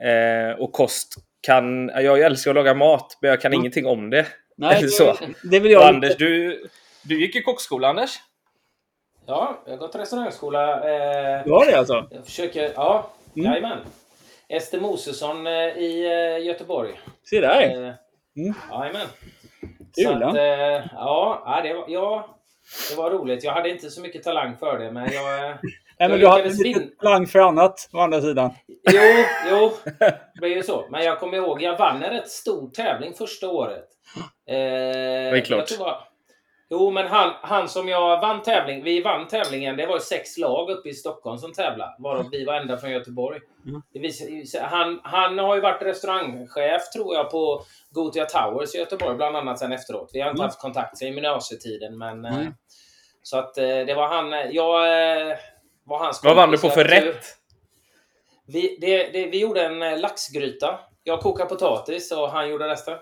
Eh, och kost kan... Jag älskar att laga mat, men jag kan Ja. ingenting om det. Nej, Eller så. det, det vill Och jag. Anders, du, du gick i kockskola, Anders? Ja, jag har gått restaurangskola. Eh, Du har det alltså? jag försöker... Ja, Mm. jajamän. Ester Mosesson eh, i eh, Göteborg. Se där. Eh, Mm. Jajamän. Kul, Så att, ja. eh, ja, ja, det var, ja, det var roligt. Jag hade inte så mycket talang för det, men jag... Nej, men du hade lite vinna. talang för annat, å andra sidan. Jo, jo, det blir ju så. Men jag kommer ihåg, jag vann en rätt stor tävling första året. Eh, är klart. det var- Jo, men han, han som jag vann tävling, vi vann tävlingen, det var ju sex lag uppe i Stockholm som tävlade, varav vi var ända från Göteborg. Mm. Det han, han har ju varit restaurangchef, tror jag, på Gothia Towers i Göteborg, bland annat sen efteråt. Vi har inte Mm. haft kontakt sen gymnasietiden, men... eh, Mm. Så att eh, det var han, eh, jag eh, var hans Vad vann du på för rätt? vi, det, det, vi gjorde en eh, laxgryta. Jag kokade potatis och han gjorde resten.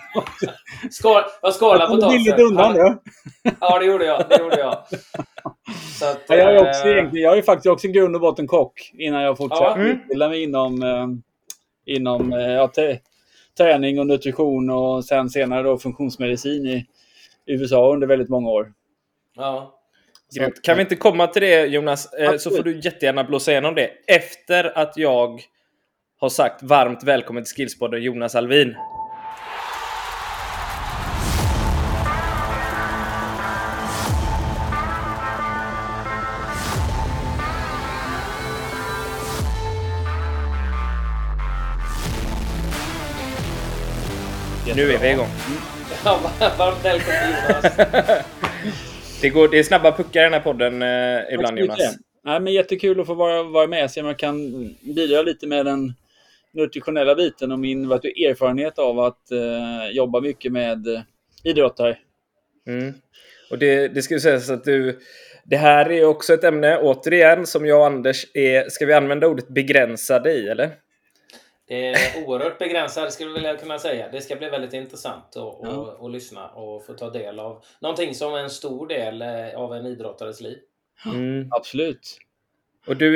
Skal, jag skalade potatisen. undan Han- då. Ja, det gjorde jag. Det gjorde jag. Så att, Ja, jag, är eh, också, egentligen, jag är faktiskt också i grund och botten kock innan jag fortsatte Ja. Utbilda mig inom, eh, inom eh, ja, träning och nutrition och sen senare då funktionsmedicin i USA under väldigt många år. ja. Grymt. Kan vi inte komma till det Jonas? Eh, så Absolut. får du jättegärna blåsa igenom det. Efter att jag har sagt varmt välkommen till Skillspodden Jonas Alvin. Nu är vi igång. Ja, Varmt välkommen Jonas. Det, går, det är snabba puckar i den här podden eh, ibland. Jonas. Nej, men jättekul att få vara, vara med så man kan bidra lite med den nutritionella biten och min erfarenhet av att eh, jobba mycket med eh, idrottare. Mm. Och det, det ska ju sägas att du... Det här är också ett ämne, återigen, som jag och Anders är... Ska vi använda ordet begränsade i, eller? Det är oerhört begränsat skulle jag vilja kunna säga. Det ska bli väldigt intressant att Ja. och, och lyssna och få ta del av någonting som är en stor del eh, av en idrottares liv. Mm. Absolut. Och du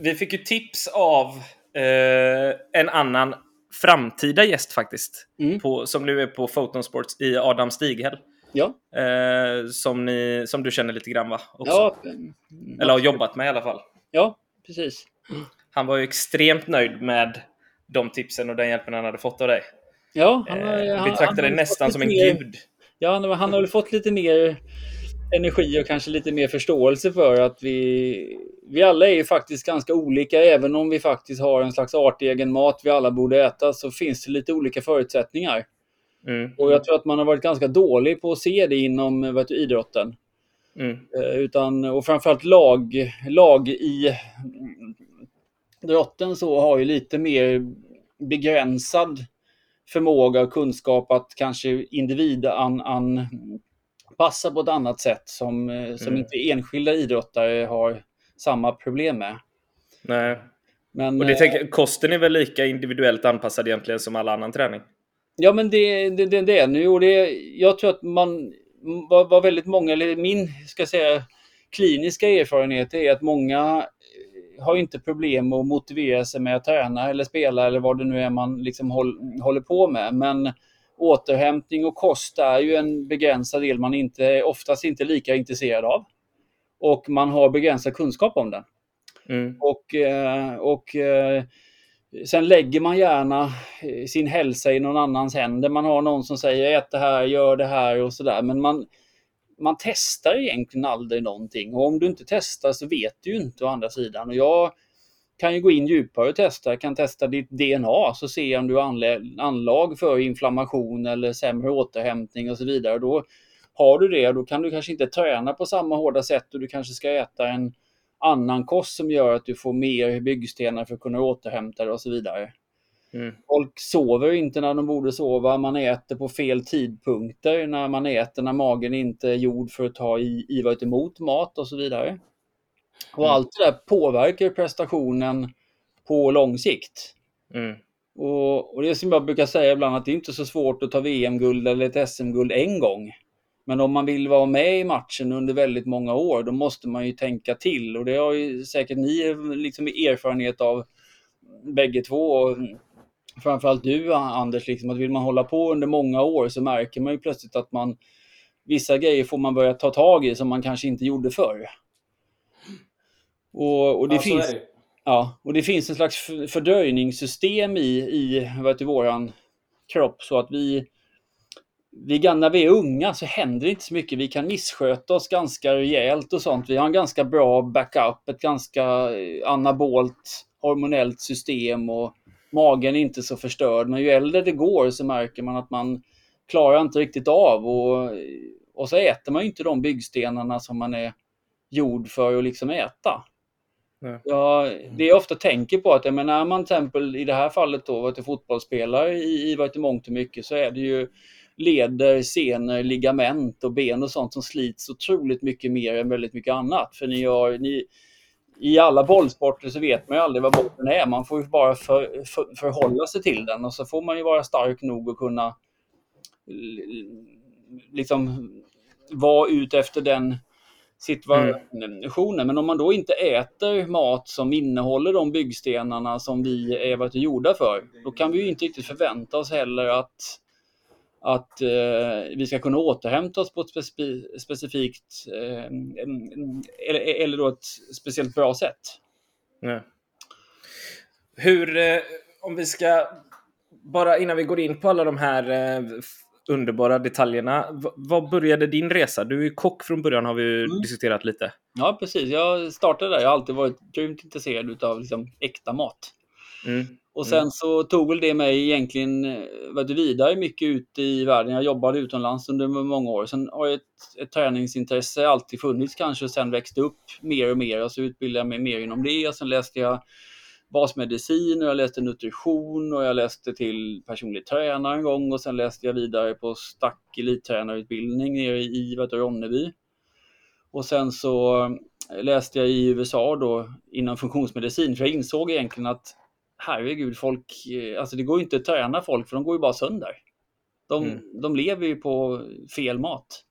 vi fick ju tips av eh, en annan framtida gäst faktiskt. Mm. På, som nu är på Photon Sports i Adam Stighäll. Ja. Eh, som, ni, som du känner lite grann va? Också. Ja, Eller har jobbat med i alla fall. ja, precis. Han var ju extremt nöjd med de tipsen och den hjälpen han hade fått av dig. Ja, han, Eh, har- han, han betraktade har dig nästan som en mer- gud. Ja, han, han har väl fått lite mer energi och kanske lite mer förståelse för att vi, vi alla är ju faktiskt ganska olika. Även om vi faktiskt har en slags artegen mat vi alla borde äta så finns det lite olika förutsättningar. Mm. Och jag tror att man har varit ganska dålig på att se det inom vet du, idrotten. Mm. Eh, Utan, och framförallt lag, lag i idrotten så har ju lite mer begränsad förmåga och kunskap att kanske individ an, an, passa på ett annat sätt som, eh, som Mm. inte enskilda idrottare har samma problem med. Nej. Men, Och det eh, tänker, kosten är väl lika individuellt anpassad egentligen som all annan träning? Ja, men det det, det, det är nu. Och det, jag tror att man vad, vad väldigt många, eller min ska säga, kliniska erfarenhet är att många eh, har inte problem att motivera sig med att träna eller spela eller vad det nu är man liksom håll, håller på med. Men återhämtning och kost är ju en begränsad del man inte, oftast inte är lika intresserad av. Och man har begränsad kunskap om den. Mm. Och, eh, och eh, sen lägger man gärna eh, sin hälsa i någon annans händer. Man har någon som säger ät det här, gör det här och sådär. Men man, man testar egentligen aldrig någonting. Och om du inte testar så vet du ju inte å andra sidan. Och jag kan ju gå in djupare och testa. Jag kan testa ditt DNA så ser jag om du har anlag för inflammation eller sämre återhämtning och så vidare. Och Då har du det, då kan du kanske inte träna på samma hårda sätt och du kanske ska äta en annan kost som gör att du får mer byggstenar för att kunna återhämta dig och så vidare. Mm. Folk sover inte när de borde sova, man äter på fel tidpunkter, när man äter när magen inte är gjord för att ta i, i vad emot mat och så vidare. Och Mm. allt det där påverkar prestationen på lång sikt. Mm. Och, och det som jag brukar säga ibland att det är inte så svårt att ta VM-guld eller ett SM-guld en gång. Men om man vill vara med i matchen under väldigt många år, då måste man ju tänka till. Och det har ju säkert ni liksom erfarenhet av bägge två. Framförallt du Anders, liksom, att vill man hålla på under många år så märker man ju plötsligt att man vissa grejer får man börja ta tag i som man kanske inte gjorde förr. Och, och det Ja, finns... Ja, och det finns en slags för- fördröjningssystem i, i våran kropp så att vi, vi när vi är unga så händer det inte så mycket. Vi kan missköta oss ganska rejält och sånt. Vi har en ganska bra backup, ett ganska eh, anabolt hormonellt system och magen är inte så förstörd. Men ju äldre det går så märker man att man klarar inte riktigt av och, och så äter man ju inte de byggstenarna som man är gjord för att liksom äta. Nej. Ja, det jag ofta tänker på att jag menar, är man till exempel i det här fallet då varit fotbollsspelare i, i heter mångt och mycket så är det ju leder, senor, ligament och ben och sånt som slits otroligt mycket mer än väldigt mycket annat. För ni har, ni, i alla bollsporter så vet man ju aldrig vad bollen är. Man får ju bara för, för, förhålla sig till den och så får man ju vara stark nog att kunna liksom vara ute efter den situationen. Men om man då inte äter mat som innehåller de byggstenarna som vi är varit gjorda för, då kan vi ju inte riktigt förvänta oss heller att, att eh, vi ska kunna återhämta oss på ett speci- specifikt eh, eller, eller då ett speciellt bra sätt. Nej. Hur, eh, om vi ska, bara innan vi går in på alla de här eh, underbara detaljerna. v- Vad började din resa? Du är ju kock från början har vi ju Mm. diskuterat lite. Ja, precis. Jag startade där. Jag har alltid varit grymt intresserad av liksom, äkta mat. Mm. Och sen så tog väl det mig egentligen eh, vidare mycket ut i världen. Jag jobbade utomlands under många år. Sen har ett, ett träningsintresse alltid funnits kanske och sen växte upp mer och mer och så utbildade jag mig mer inom det. Och sen läste jag basmedicin och jag läste nutrition och jag läste till personlig tränare en gång och sen läste jag vidare på Stack elittränarutbildning nere i heter det, Ronneby. Och sen så eh, läste jag i USA då inom funktionsmedicin för jag insåg egentligen att herregud, folk, eh, alltså det går ju inte att träna folk för de går ju bara sönder. De, Mm. de lever ju på fel mat.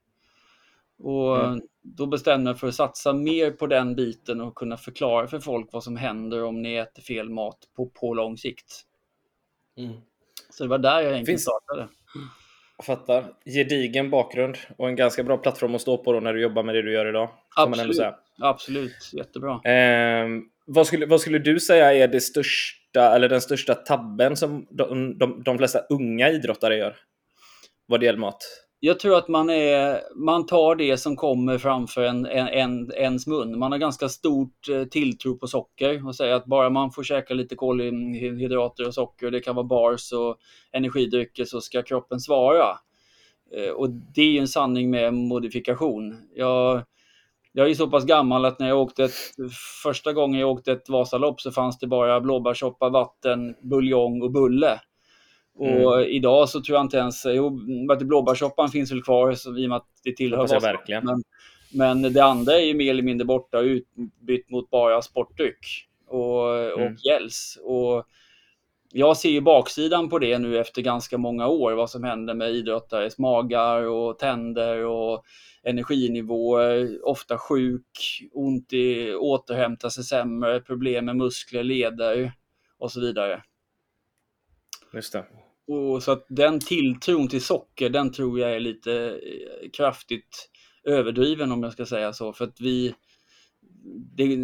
Och Mm. då bestämde jag för att satsa mer på den biten och kunna förklara för folk vad som händer om ni äter fel mat på, på lång sikt. Mm. Så det var där jag egentligen Finns- startade. Jag fattar. Gedigen bakgrund och en ganska bra plattform att stå på då när du jobbar med det du gör idag. Absolut. säga. Absolut, jättebra. Ehm, vad, skulle, vad skulle du säga är det största, eller den största tabben som de, de, de flesta unga idrottare gör? Vad det gäller mat. Jag tror att man, är, man tar det som kommer framför en, en, en, ens mun. Man har ganska stort eh, tilltro på socker och säger att bara man får käka lite kolhydrater och socker, det kan vara bars och energidrycker så ska kroppen svara. Eh, och det är ju en sanning med modifikation. Jag, jag är ju så pass gammal att när jag åkte ett, första gången jag åkte ett Vasalopp så fanns det bara blåbärssoppa, vatten, buljong och bulle. Och idag så tror jag inte ens, jo, blåbärssoppan finns väl kvar så, i och med att det tillhör Hoppas jag Vasalopp. verkligen. Men, men det andra är ju mer eller mindre borta och utbytt mot bara sportdryck och, och Mm. gels. Och jag ser ju baksidan på det nu efter ganska många år, vad som händer med idrottares magar och tänder och energinivåer, ofta sjuk, ont i, återhämta sig sämre, problem med muskler, leder och så vidare. Just det. Och så att den tilltron till socker, den tror jag är lite eh, kraftigt överdriven om jag ska säga så. För att vi, det,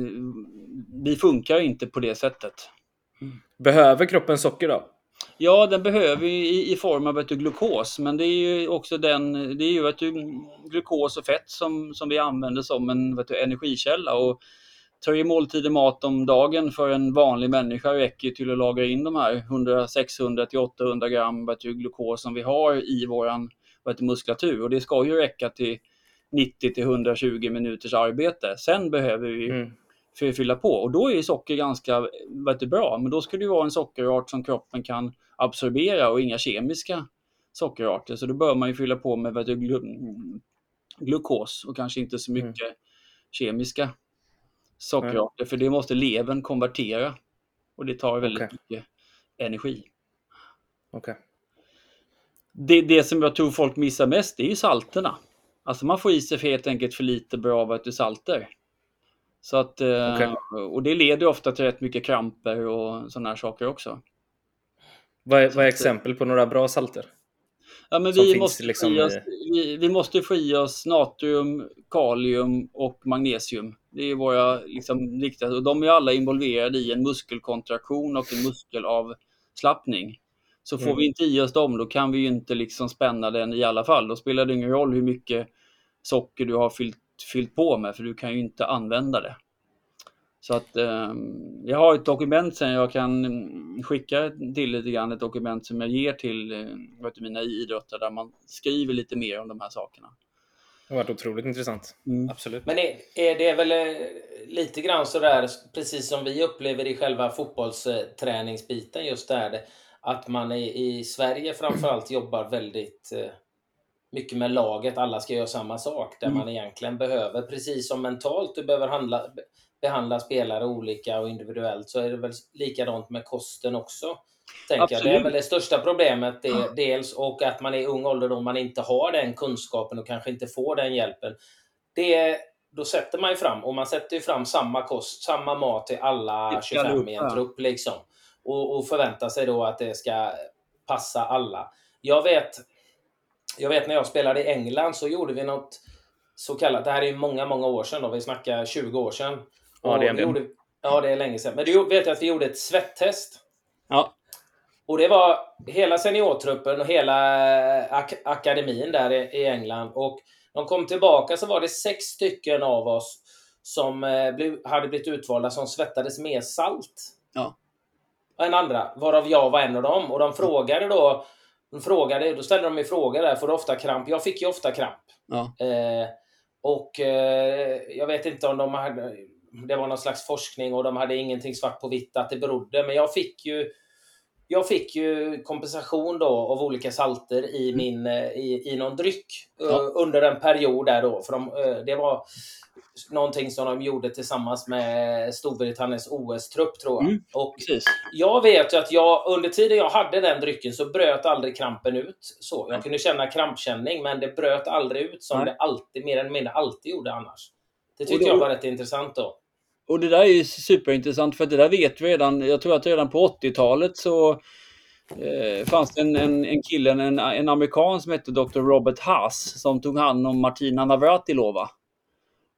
vi funkar inte på det sättet. Behöver kroppen socker då? Ja, den behöver ju i, i form av ett glukos, men det är ju också den, det är ju ett glukos och fett som, som vi använder som en vet du, energikälla. Och tre måltider mat om dagen för en vanlig människa räcker till att lagra in de här 100, 600 till 800 gram vet du, glukos som vi har i våran vet du, muskulatur. Och det ska ju räcka till 90 till 120 minuters arbete. Sen behöver vi Mm. För att fylla på. Och då är socker ganska vet bra, men då ska det vara en sockerart som kroppen kan absorbera och inga kemiska sockerarter. Så då bör man ju fylla på med vet du, glu- glukos och kanske inte så mycket kemiska sockerarter, för det måste levern konvertera. Och det tar väldigt Okej. mycket energi. Okej. Det, det som jag tror folk missar mest det är ju salterna. Alltså man får i sig för helt enkelt för lite bra vet du, salter. Så att, okay. Och det leder ofta till rätt mycket kramper och sådana här saker också. Vad är, vad är exempel på några bra salter? Ja, men vi, måste liksom... oss, vi, vi, måste få i oss natrium, kalium och magnesium. Det är våra liksom, viktigaste. Och de är alla involverade i en muskelkontraktion och en muskelavslappning. Så får mm. vi inte i oss dem, då kan vi ju inte liksom spänna den i alla fall. Då spelar det ingen roll hur mycket socker du har fyllt, fyllt på med, för du kan ju inte använda det. Så att eh, jag har ett dokument sen jag kan mm, skicka till lite grann, ett dokument som jag ger till eh, mina idrottare där man skriver lite mer om de här sakerna. Det har varit otroligt intressant. Mm. Absolut. Men är, är det väl eh, lite grann sådär, precis som vi upplever i själva fotbollsträningsbiten, just där att man i, i Sverige framförallt jobbar väldigt eh, mycket med laget. Alla ska göra samma sak. Där mm. man egentligen behöver, precis som mentalt, du behöver handla, behandla spelare olika och individuellt så är det väl likadant med kosten också. Tänker jag. Det är väl det största problemet det, ja. dels och att man i ung ålder då man inte har den kunskapen och kanske inte får den hjälpen. Det, då sätter man ju fram och man sätter ju fram samma kost, samma mat till alla 25 i en trupp liksom. Och, och förväntar sig då att det ska passa alla. Jag vet, jag vet när jag spelade i England så gjorde vi något så kallat, det här är ju många, många år sedan då, vi snackar 20 år sedan. Ja, det är, gjorde, ja, det är länge sedan. Men du vet jag att vi gjorde ett svetttest. Ja. Och det var hela seniortruppen och hela ak akademin där i England. Och de kom tillbaka så var det sex stycken av oss som eh, hade blivit utvalda som svettades mer salt. Ja. Än andra, varav jag var en av dem. Och de frågade då, de frågade, då ställde de mig frågor där, får du ofta kramp? Jag fick ju ofta kramp. Ja. Eh, och eh, jag vet inte om de hade, det var någon slags forskning och de hade ingenting svart på vitt att det berodde. Men jag fick ju jag fick ju kompensation då av olika salter i, mm. min, eh, i, i någon dryck ja. uh, under en period där då. För de, uh, det var någonting som de gjorde tillsammans med Storbritanniens OS-trupp tror jag. Mm, och jag vet ju att jag under tiden jag hade den drycken så bröt aldrig krampen ut. Så, jag kunde känna krampkänning men det bröt aldrig ut som Nej. det alltid, mer eller mindre alltid gjorde annars. Det tyckte då, jag var rätt intressant då. Och det där är ju superintressant för det där vet vi redan. Jag tror att redan på 80-talet så eh, fanns det en, en, en kille, en, en amerikan som hette Dr. Robert Haas som tog hand om Martina Navratilova.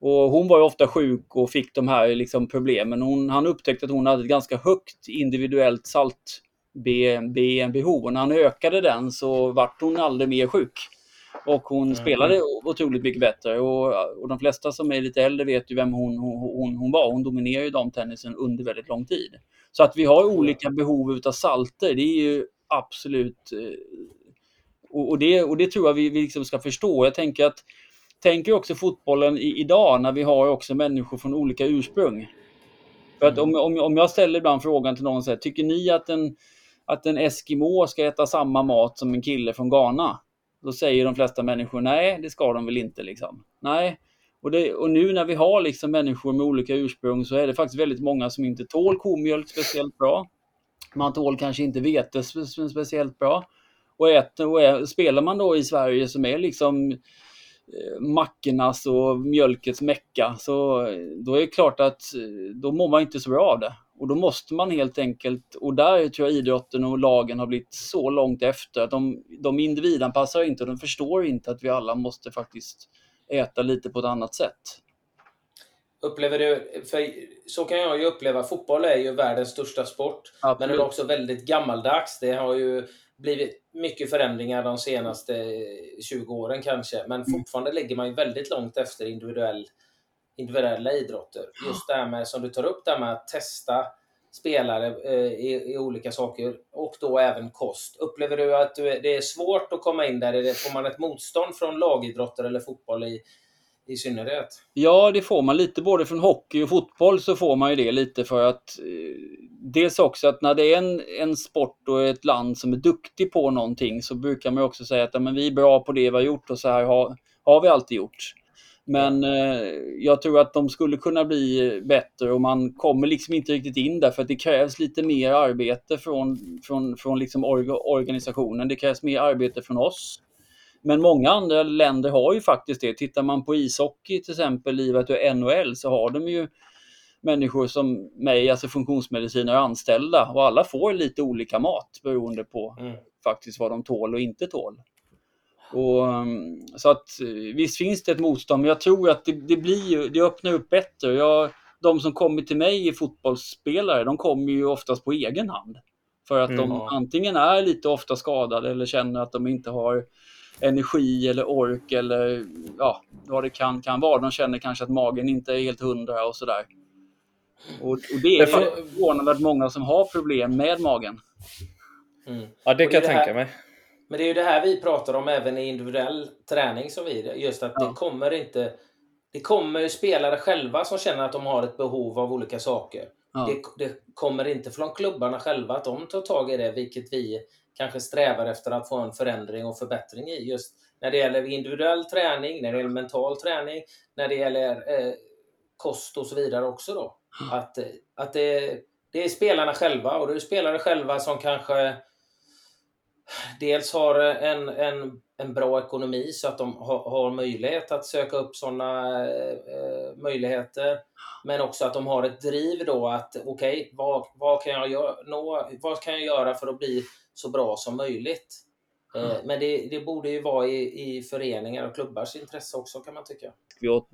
Och hon var ju ofta sjuk och fick de här liksom problemen. Hon, han upptäckte att hon hade ett ganska högt individuellt salt BNBH. Och när han ökade den så vart hon aldrig mer sjuk. Och hon mm. spelade otroligt mycket bättre. Och, och de flesta som är lite äldre vet ju vem hon, hon, hon var. Hon dominerar ju damtennisen under väldigt lång tid. Så att vi har olika behov av salter, det är ju absolut... Eh, och, och, det, och det tror jag vi, vi liksom ska förstå. Jag tänker att tänker också fotbollen i, idag när vi har också människor från olika ursprung. För att om, om, om jag ställer ibland frågan till någon så här, tycker ni att en, att en Eskimo ska äta samma mat som en kille från Ghana? Då säger de flesta människor nej, det ska de väl inte liksom. Nej. Och, det, och nu när vi har liksom människor med olika ursprung så är det faktiskt väldigt många som inte tål komjölk speciellt bra. Man tål kanske inte vete speciellt bra. Och, äter, och är, spelar man då i Sverige som är liksom mackornas och mjölkets mecka så då är det klart att eh, då mår man inte så bra av det. Och då måste man helt enkelt, och där tror jag idrotten och lagen har blivit så långt efter att de, de individanpassar inte och de förstår inte att vi alla måste faktiskt äta lite på ett annat sätt. Upplever du, för så kan jag ju uppleva, fotboll är ju världens största sport. Absolut. Men det är också väldigt gammaldags. Det har ju blivit mycket förändringar de senaste 20 åren kanske. Men mm. fortfarande ligger man ju väldigt långt efter individuell individuella idrotter. Just det här med, som du tar upp, det här med att testa spelare eh, i, i, olika saker och då även kost. Upplever du att du, det är svårt att komma in där? Är det, får man ett motstånd från lagidrotter eller fotboll i, i synnerhet? Ja, det får man lite. Både från hockey och fotboll så får man ju det lite för att eh, dels också att när det är en, en sport och ett land som är duktig på någonting så brukar man också säga att ja, men vi är bra på det vi har gjort och så här har, har vi alltid gjort. Men eh, jag tror att de skulle kunna bli bättre och man kommer liksom inte riktigt in där för att det krävs lite mer arbete från, från, från liksom org organisationen. Det krävs mer arbete från oss. Men många andra länder har ju faktiskt det. Tittar man på ishockey till exempel i NHL så har de ju människor som mig, alltså funktionsmedicinare anställda och alla får lite olika mat beroende på mm. faktiskt vad de tål och inte tål. Och, mm, så att visst finns det ett motstånd, men jag tror att det, det blir det öppnar upp bättre. Jag, de som kommer till mig i fotbollsspelare, de kommer ju oftast på egen hand. För att mm. de antingen är lite ofta skadade eller känner att de inte har energi eller ork eller ja, vad det kan, kan vara. De känner kanske att magen inte är helt hundra och sådär. Och, och det är förvånansvärt många som har problem med magen. Mm. Ja, det kan jag tänka mig. Men det är ju det här vi pratar om även i individuell träning som vi just att ja. det kommer inte det kommer ju spelare själva som känner att de har ett behov av olika saker. Ja. Det, det, kommer inte från klubbarna själva att de tar tag i det, vilket vi kanske strävar efter att få en förändring och förbättring i. Just när det gäller individuell träning, när det gäller mental träning, när det gäller eh, kost och så vidare också. Då. Mm. Att, att det, det är spelarna själva och det är spelare själva som kanske dels har en, en, en bra ekonomi så att de har, har möjlighet att söka upp sådana eh, möjligheter. Men också att de har ett driv då att okej, okay, vad, vad, kan jag vad kan jag göra för att bli så bra som möjligt? Eh, mm. Men det, det, borde ju vara i, i föreningar och klubbars intresse också kan man tycka. Vi åt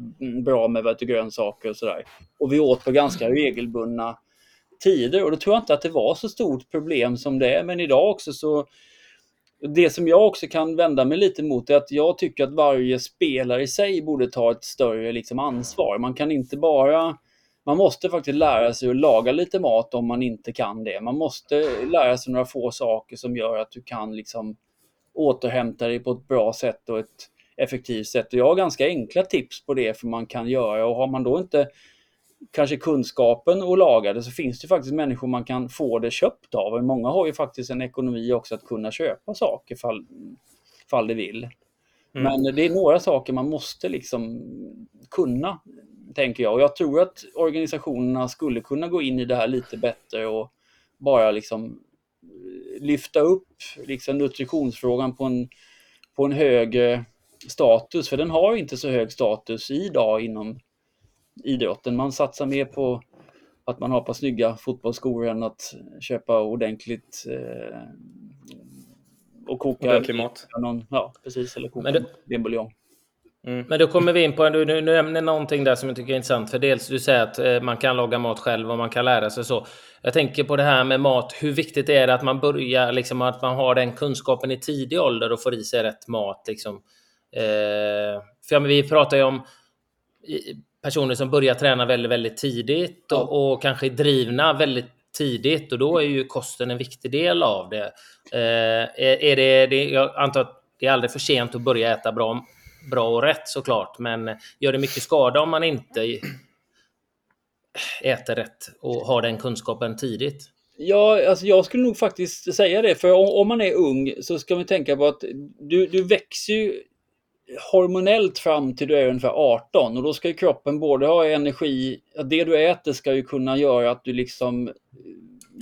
bra med grönsaker och sådär. Och vi åt på ganska regelbundna tider och då tror jag inte att det var så stort problem som det är. Men idag också så det som jag också kan vända mig lite mot är att jag tycker att varje spelare i sig borde ta ett större liksom, ansvar. Man kan inte bara man måste faktiskt lära sig att laga lite mat om man inte kan det. Man måste lära sig några få saker som gör att du kan liksom återhämta dig på ett bra sätt och ett effektivt sätt. Och jag har ganska enkla tips på det för man kan göra och har man då inte kanske kunskapen att laga det så finns det faktiskt människor man kan få det köpt av. Och många har ju faktiskt en ekonomi också att kunna köpa saker fall, fall de vill. Mm. Men det är några saker man måste liksom kunna, tänker jag. Och jag tror att organisationerna skulle kunna gå in i det här lite bättre och bara liksom lyfta upp liksom nutritionsfrågan på en, på en högre status. För den har inte så hög status idag inom idrotten. Man satsar mer på att man har par snygga fotbollsskor än att köpa ordentligt eh, och koka ordentlig mat. Någon, ja, precis. Eller koka Men det... en buljong. Mm. Men då kommer vi in på, du, du nämner någonting där som jag tycker är intressant. För dels du säger att eh, man kan laga mat själv och man kan lära sig så. Jag tänker på det här med mat. Hur viktigt är det att man börjar, liksom att man har den kunskapen i tidig ålder och får i sig rätt mat? Liksom. Eh, för ja, vi pratar ju om personer som börjar träna väldigt, väldigt tidigt ja. och, och, kanske är drivna väldigt tidigt och då är ju kosten en viktig del av det. Eh, är, är det, det. Jag antar att det är aldrig för sent att börja äta bra, bra och rätt såklart, men gör det mycket skada om man inte äter rätt och har den kunskapen tidigt? Ja, alltså jag skulle nog faktiskt säga det, för om, om man är ung så ska man tänka på att du, du växer ju hormonellt fram till du är ungefär 18 och då ska ju kroppen både ha energi, det du äter ska ju kunna göra att du liksom eh,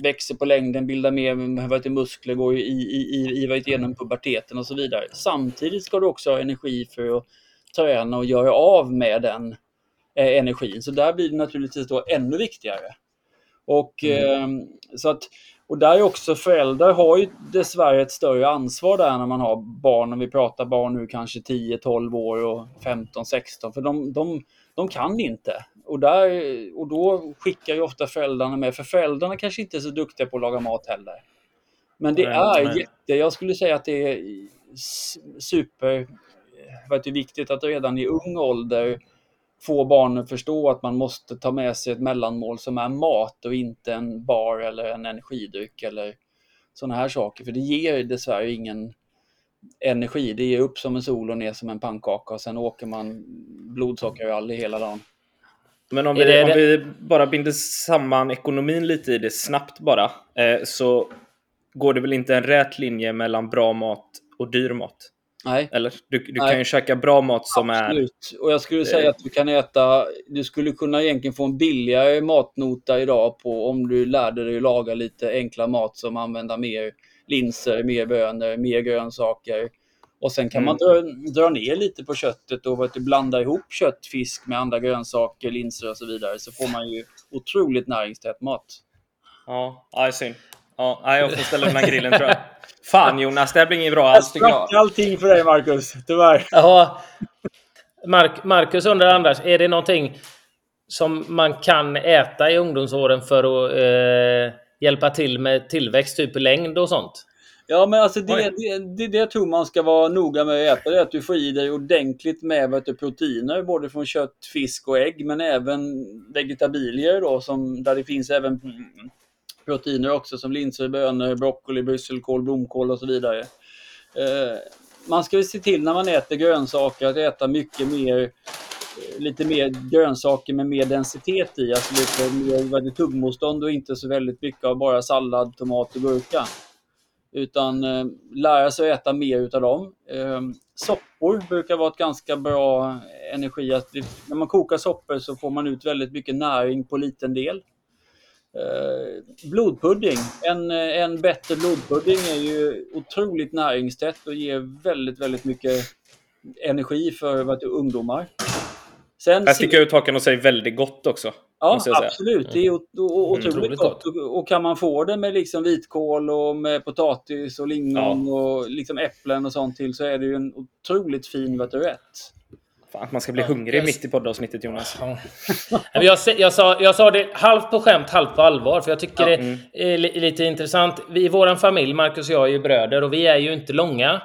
växer på längden, bildar mer muskler, går i, i, i, i genom puberteten och så vidare. Samtidigt ska du också ha energi för att träna och göra av med den eh, energin. Så där blir det naturligtvis då ännu viktigare. Och mm. eh, så att och där är också föräldrar har ju dessvärre ett större ansvar där när man har barn, om vi pratar barn nu kanske 10, 12 år och 15, 16, för de, de, de kan inte. Och, där, och då skickar ju ofta föräldrarna med, för föräldrarna kanske inte är så duktiga på att laga mat heller. Men det nej, är nej. jätte, jag skulle säga att det är super vet du, viktigt att redan i ung ålder få barnen att förstå att man måste ta med sig ett mellanmål som är mat och inte en bar eller en energidryck eller sådana här saker. För det ger dessvärre ingen energi. Det ger upp som en sol och ner som en pannkaka och sen åker man blodsockerrally hela dagen. Men om vi, det, om vi bara binder samman ekonomin lite i det snabbt bara, eh, så går det väl inte en rät linje mellan bra mat och dyr mat? Nej. Eller? Du, du kan ju käka bra mat som Absolut. är... Och jag skulle säga att du kan äta... Du skulle kunna egentligen få en billigare matnota idag på om du lärde dig att laga lite enkla mat som använder mer linser, mer bönor, mer grönsaker Och sen kan man dra, dra ner lite på köttet och du, blanda ihop kött, fisk med andra grönsaker, linser och så vidare. Så får man ju otroligt näringstät mat. Ja, är synd. Ja, nej, jag får ställa undan grillen tror jag. Fan Jonas, det här blir inget bra alls tycker jag. allting för dig Marcus, tyvärr. Jaha. Mark, Marcus undrar annars, är det någonting som man kan äta i ungdomsåren för att eh, hjälpa till med tillväxt, typ längd och sånt? Ja, men alltså det, det, det, det jag tror man ska vara noga med att äta, det är att du får i dig ordentligt med vet du, proteiner, både från kött, fisk och ägg, men även vegetabilier då, som, där det finns även proteiner också, som linser, bönor, broccoli, brysselkål, blomkål och så vidare. Eh, man ska se till när man äter grönsaker att äta mycket mer eh, lite mer grönsaker med mer densitet i, alltså lite mer tuggmotstånd och inte så väldigt mycket av bara sallad, tomat och gurka. Utan eh, lära sig att äta mer utav dem. Eh, soppor brukar vara ett ganska bra energi. Att det, när man kokar soppor så får man ut väldigt mycket näring på liten del. Eh, blodpudding. En, eh, en bättre blodpudding är ju otroligt näringstätt och ger väldigt, väldigt mycket energi för vad det, ungdomar. Sen Här sticker jag ut hakan och säger väldigt gott också. Ja, jag säga. absolut. Det är o- o- otroligt otroligt gott. Och, och kan man få det med liksom vitkål och med potatis och lingon och liksom äpplen och sånt till så är det ju en otroligt fin vet du, rätt. Fan, man ska bli Ja, hungrig jag- mitt i poddavsnittet Jonas. Ja. Jag, jag, sa, jag sa det halvt på skämt, halvt på allvar. För jag tycker Ja, det är li- lite intressant. Vi i vår familj, Marcus och jag, är ju bröder och vi är ju inte långa.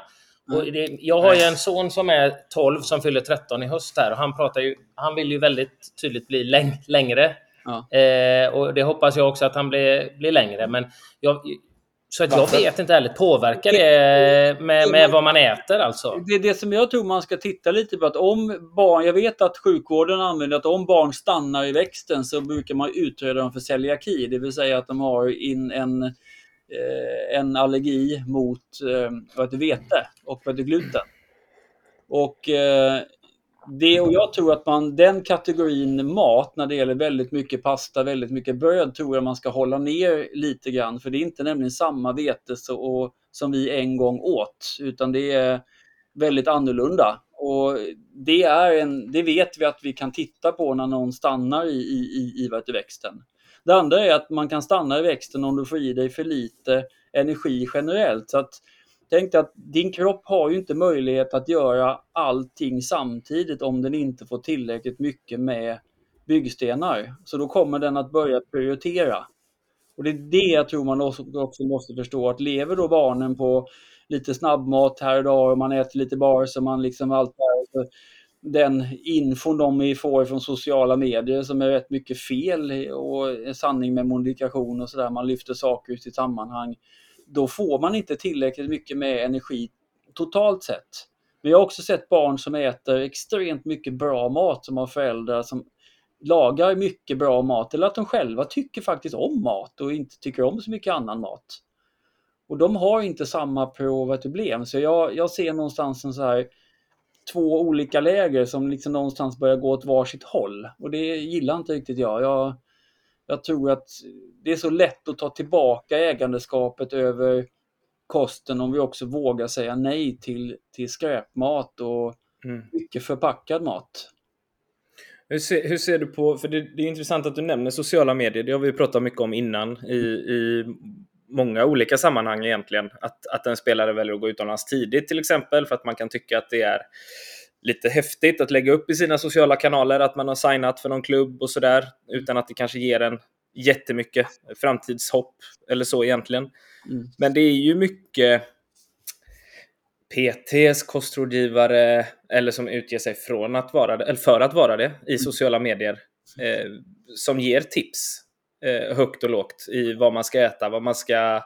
Och det, jag har ju en son som är 12 som fyller 13 i höst här och han pratar ju, han vill ju väldigt tydligt bli läng, längre. Ja. Eh, och det hoppas jag också att han blir, blir längre. Men jag, så att jag vet inte ärligt, påverkar det med, med vad man äter alltså? Det är det som jag tror man ska titta lite på. Att om barn, jag vet att sjukvården använder att om barn stannar i växten så brukar man utreda dem för celiaki. Det vill säga att de har in en, eh, en allergi mot eh, vad heter vete och vad heter gluten. Och, eh, det, och jag tror att man, den kategorin mat när det gäller väldigt mycket pasta, väldigt mycket bröd, tror jag man ska hålla ner lite grann. För det är inte nämligen samma vete så, och, som vi en gång åt, utan det är väldigt annorlunda. Och det, är en, det vet vi att vi kan titta på när någon stannar i, i, i, i växten. Det andra är att man kan stanna i växten om du får i dig för lite energi generellt. Så att, tänk dig att din kropp har ju inte möjlighet att göra allting samtidigt om den inte får tillräckligt mycket med byggstenar. Så då kommer den att börja prioritera. Och det är det jag tror man också måste förstå, att lever då barnen på lite snabbmat här och där och man äter lite bara så man liksom allt där, den infon de får från sociala medier som är rätt mycket fel och en sanning med modifikation och sådär, man lyfter saker ur sitt sammanhang. Då får man inte tillräckligt mycket med energi totalt sett. Men jag har också sett barn som äter extremt mycket bra mat som har föräldrar som lagar mycket bra mat eller att de själva tycker faktiskt om mat och inte tycker om så mycket annan mat. Och de har inte samma problem. Så jag, jag ser någonstans en så här två olika läger som liksom någonstans börjar gå åt varsitt håll. Och det gillar inte riktigt jag. jag. Jag tror att det är så lätt att ta tillbaka ägandeskapet över kosten om vi också vågar säga nej till, till skräpmat och Mm. mycket förpackad mat. Hur ser, hur ser du på, för det, det är intressant att du nämner sociala medier, det har vi pratat mycket om innan i, i många olika sammanhang egentligen. Att, att en spelare väljer att gå utomlands tidigt till exempel för att man kan tycka att det är lite häftigt att lägga upp i sina sociala kanaler att man har signat för någon klubb och sådär utan att det kanske ger en jättemycket framtidshopp eller så egentligen. Mm. Men det är ju mycket PTs, kostrådgivare eller som utger sig från att vara det, eller för att vara det i sociala medier eh, som ger tips eh, högt och lågt i vad man ska äta, vad man ska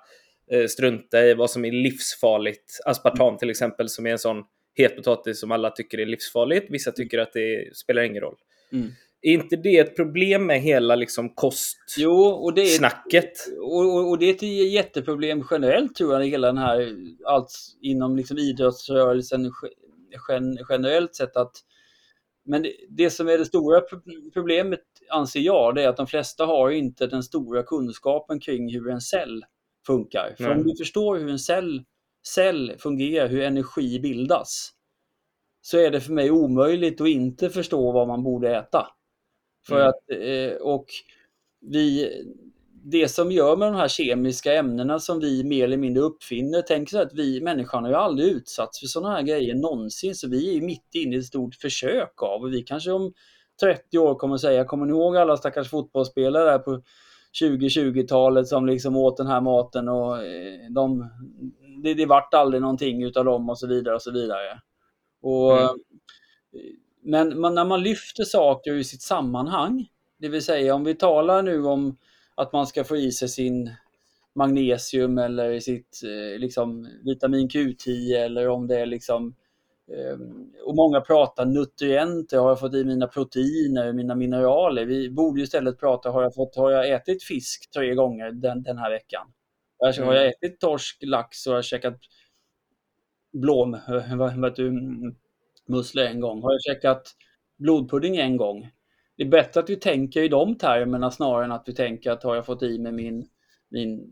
eh, strunta i, vad som är livsfarligt. Aspartam till exempel som är en sån het potatis som alla tycker är livsfarligt. Vissa tycker att det spelar ingen roll. Mm. Är inte det ett problem med hela liksom kostsnacket? Jo, och det är och, och, och det är ett jätteproblem generellt tror jag, hela den här, allt inom liksom idrottsrörelsen gen, generellt sett att men det, det som är det stora problemet anser jag, det är att de flesta har inte den stora kunskapen kring hur en cell funkar. För Nej. om du förstår hur en cell cell fungerar, hur energi bildas, så är det för mig omöjligt att inte förstå vad man borde äta. För Mm. att, eh, och vi, det som gör med de här kemiska ämnena som vi mer eller mindre uppfinner, tänk så att vi människan har ju aldrig utsatts för sådana här grejer någonsin, så vi är mitt inne i ett stort försök av, och vi kanske om 30 år kommer att säga, kommer ni ihåg alla stackars fotbollsspelare där på 2020-talet som liksom åt den här maten och eh, de, det, det vart aldrig någonting utav dem och så vidare och så vidare. Och, Mm. Men man, när man lyfter saker ur sitt sammanhang, det vill säga om vi talar nu om att man ska få i sig sin magnesium eller sitt eh, liksom, vitamin Q10 eller om det är liksom eh, och många pratar nutrienter, har jag fått i mina proteiner, mina mineraler? Vi borde istället prata, har jag, fått, har jag ätit fisk tre gånger den, den här veckan? Alltså, Har jag ätit torsk, lax och har jag käkat blom, vad, vad du, musslor en gång? Har jag käkat blodpudding en gång? Det är bättre att vi tänker i de termerna snarare än att vi tänker att har jag fått i mig min, min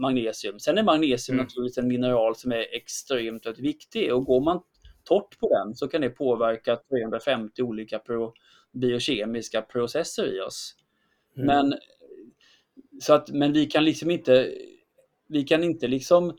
magnesium. Sen är magnesium Mm. naturligtvis en mineral som är extremt viktig och går man torrt på den så kan det påverka 350 olika pro, biokemiska processer i oss. Mm. Men, så att, men vi kan liksom inte, vi kan inte liksom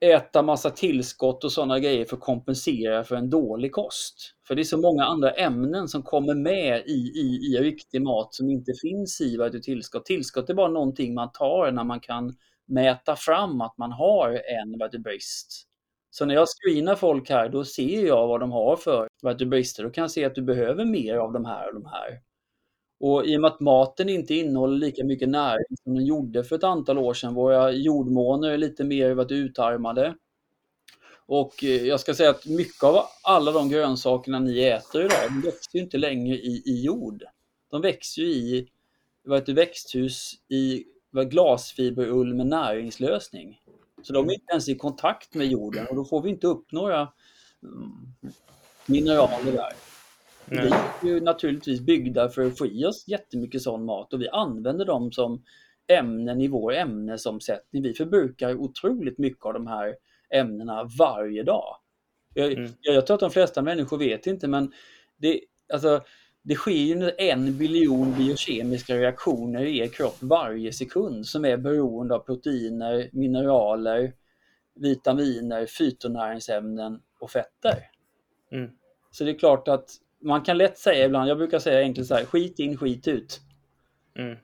äta massa tillskott och sådana grejer för att kompensera för en dålig kost. För det är så många andra ämnen som kommer med i, i, i riktig mat som inte finns i vad du tillskott. Tillskott är bara någonting man tar när man kan mäta fram att man har en vad du brist. Så när jag screenar folk här, då ser jag vad de har för vad du brister. Då kan jag se att du behöver mer av de här och de här. Och i och med att maten inte innehåller lika mycket näring som den gjorde för ett antal år sedan, våra jordmåner är lite mer utarmade. Och eh, jag ska säga att mycket av alla de grönsakerna ni äter idag, de växer ju inte längre i, i jord. De växer ju i vad växthus i vad, glasfiberull med näringslösning. Så de är inte ens i kontakt med jorden och då får vi inte upp några mm, mineraler där. Nej. Vi är ju naturligtvis byggda för att få i oss jättemycket sån mat och vi använder dem som ämnen i vår ämnesomsättning. Vi förbrukar otroligt mycket av de här ämnena varje dag. Jag, Mm. jag, jag tror att de flesta människor vet inte men det, alltså, det sker ju en biljon biokemiska reaktioner i er kropp varje sekund som är beroende av proteiner, mineraler, vitaminer, fytonäringsämnen och fetter. Mm. Så det är klart att man kan lätt säga ibland, jag brukar säga egentligen så här, skit in, skit ut. Mm.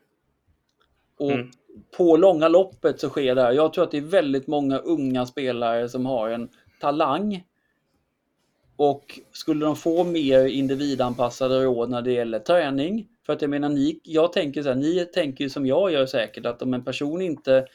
Och Mm. på långa loppet så sker det här. Jag tror att det är väldigt många unga spelare som har en talang. Och skulle de få mer individanpassade råd när det gäller träning. För att jag menar, ni, jag tänker så här, ni tänker ju som jag gör säkert att om en person inte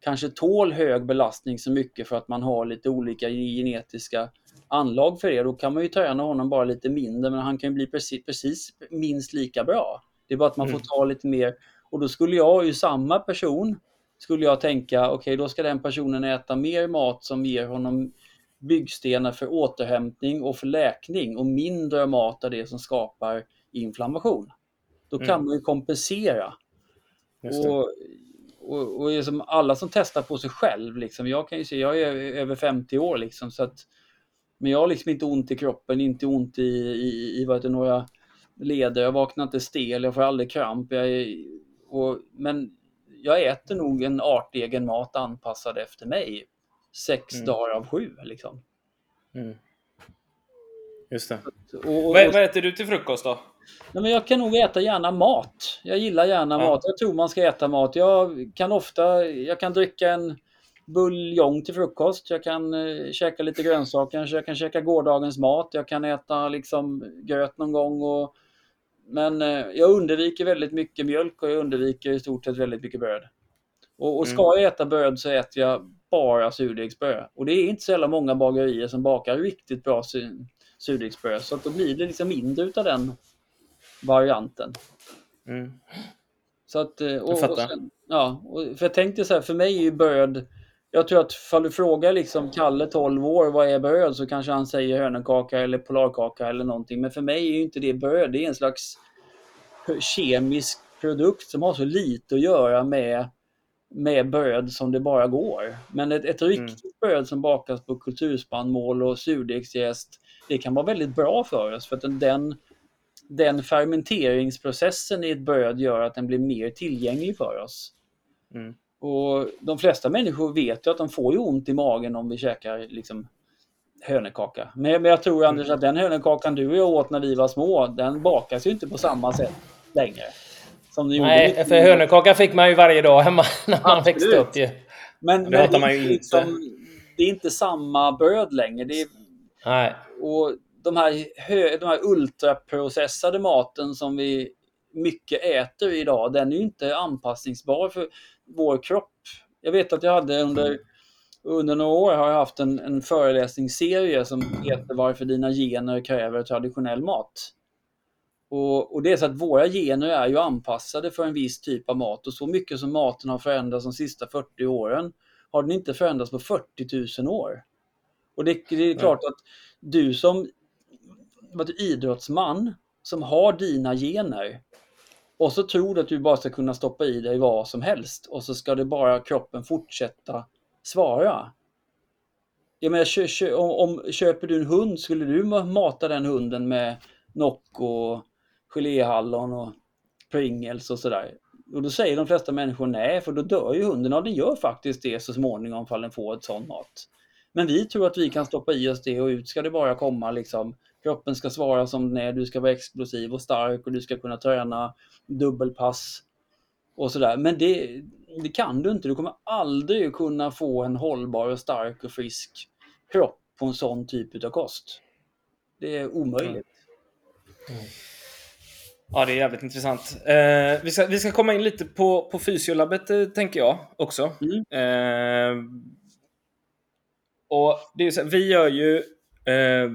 kanske tål hög belastning så mycket för att man har lite olika genetiska anlag för det, då kan man ju träna honom bara lite mindre, men han kan ju bli precis, precis minst lika bra. Det är bara att man får Mm. ta lite mer. Och då skulle jag ju samma person, skulle jag tänka, okej då ska den personen äta mer mat som ger honom byggstenar för återhämtning och för läkning och mindre mat av det som skapar inflammation. Då kan Mm. man ju kompensera. Och, och, och liksom alla som testar på sig själv, liksom, jag kan ju se, jag är över 50 år liksom, så att, men jag har liksom inte ont i kroppen, inte ont i, i, i vad heter några leder, jag vaknar inte stel, jag får aldrig kramp. Jag är, och, men jag äter nog en artegen mat anpassad efter mig. Sex Mm. dagar av sju liksom. Mm. Just det. Och, och, Vad, vad äter du till frukost då? Nej, men jag kan nog äta gärna mat. Jag gillar gärna Ja. mat. Jag tror man ska äta mat. Jag kan ofta jag kan dricka en buljong till frukost. Jag kan eh, käka lite grönsaker. kanske. Jag kan käka gårdagens mat. Jag kan äta liksom gröt någon gång. Och, men eh, jag undviker väldigt mycket mjölk och jag undviker i stort sett väldigt mycket bröd. Och, och ska jag äta bröd så äter jag bara surdegsbröd. Och det är inte så jävla många bagerier som bakar riktigt bra su- surdegsbröd. Så att då blir det liksom mindre utav den varianten. Mm. Så att, eh, och, Jag fattar. och sen, ja, och för jag tänkte så här, för mig är ju bröd, jag tror att ifall du frågar liksom Kalle 12 år, vad är bröd? Så kanske han säger hönökaka eller polarkaka eller någonting. Men för mig är ju inte det bröd, det är en slags kemisk produkt som har så lite att göra med med bröd som det bara går. Men ett, ett riktigt mm. bröd som bakas på kulturspannmål och surdegsjäst, det kan vara väldigt bra för oss för att den, den fermenteringsprocessen i ett bröd gör att den blir mer tillgänglig för oss. Mm. Och De flesta människor vet ju att de får ju ont i magen om vi käkar liksom hönekaka. Men, men jag tror Anders att den hönekakan du och jag åt när vi var små, den bakas ju inte på samma sätt längre. Som Nej, för hönekaka fick man ju varje dag hemma när man Absolut. växte upp. Ju. Men, men det, man ju liksom, det är inte samma bröd längre. Det är, Nej. Och de här, hö, de här ultraprocessade maten som vi mycket äter idag, den är inte anpassningsbar för vår kropp. Jag vet att jag hade under, under några år har jag haft en, en föreläsningsserie som heter Varför dina gener kräver traditionell mat. Och, och, det är så att våra gener är ju anpassade för en viss typ av mat och så mycket som maten har förändrats de sista 40 åren har den inte förändrats på 40 000 år. Och det, det är klart att du som idrottsman som har dina gener och så tror du att du bara ska kunna stoppa i dig vad som helst och så ska det bara kroppen fortsätta svara. Jag menar, kö, kö, om, om, köper du en hund, skulle du mata den hunden med Nocco geléhallon och Pringles och sådär. Och då säger de flesta människor nej, för då dör ju hunden. Ja, den gör faktiskt det så småningom ifall den får ett sån mat. Men vi tror att vi kan stoppa i oss det och ut ska det bara komma liksom. Kroppen ska svara som den är, du ska vara explosiv och stark och du ska kunna träna dubbelpass och sådär. Men det, det kan du inte. Du kommer aldrig kunna få en hållbar och stark och frisk kropp på en sån typ av kost. Det är omöjligt. Mm. Ja, det är jävligt intressant. Eh, vi, ska, vi ska komma in lite på, på fysiolabbet, eh, tänker jag också. Mm. Eh, och det är så, vi gör ju eh,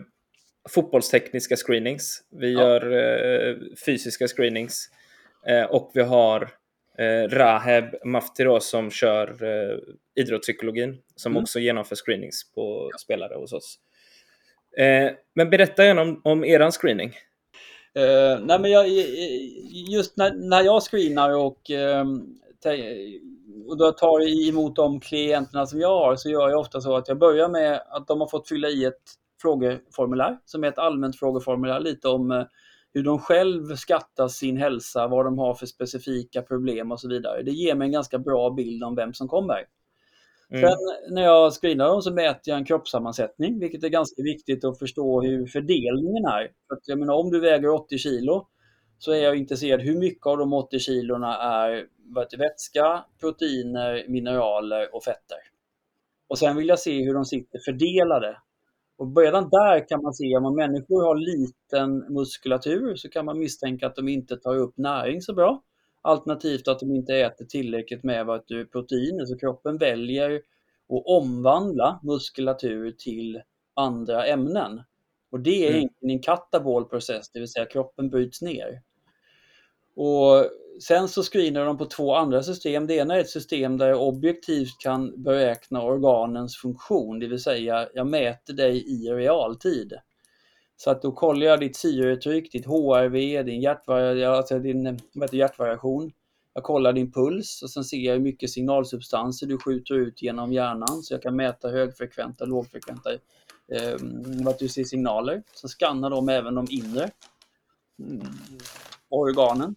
fotbollstekniska screenings. Vi ja. gör eh, fysiska screenings. Eh, och vi har Raheb Mafti som kör idrottspsykologin, som mm. också genomför screenings på ja. spelare hos oss. men berätta gärna om, om eran screening. Uh, nej men jag, just när, när jag screenar och, um, och då tar emot de klienterna som jag har så gör jag ofta så att jag börjar med att de har fått fylla i ett frågeformulär som är ett allmänt frågeformulär lite om uh, hur de själv skattar sin hälsa, vad de har för specifika problem och så vidare. Det ger mig en ganska bra bild om vem som kommer. Mm. Sen när jag screenar dem så mäter jag en kroppssammansättning, vilket är ganska viktigt att förstå hur fördelningen är. För att, jag menar, om du väger 80 kilo så är jag intresserad hur mycket av de 80 kilona är vätska, proteiner, mineraler och fetter. Och sen vill jag se hur de sitter fördelade. Och redan där kan man se om människor har liten muskulatur så kan man misstänka att de inte tar upp näring så bra. Alternativt att de inte äter tillräckligt med proteiner, så kroppen väljer att omvandla muskulatur till andra ämnen. Och det är mm. egentligen en katabol process, det vill säga kroppen bryts ner. Och sen så screenar de på två andra system. Det ena är ett system där jag objektivt kan beräkna organens funktion, det vill säga jag mäter dig i realtid. Så att då kollar jag ditt syretryck, ditt HRV, din, hjärtvari alltså din hjärtvariation. Jag kollar din puls och sen ser jag hur mycket signalsubstanser du skjuter ut genom hjärnan så jag kan mäta högfrekventa och lågfrekventa eh, vad du ser signaler. Så skannar de även de inre mm, organen.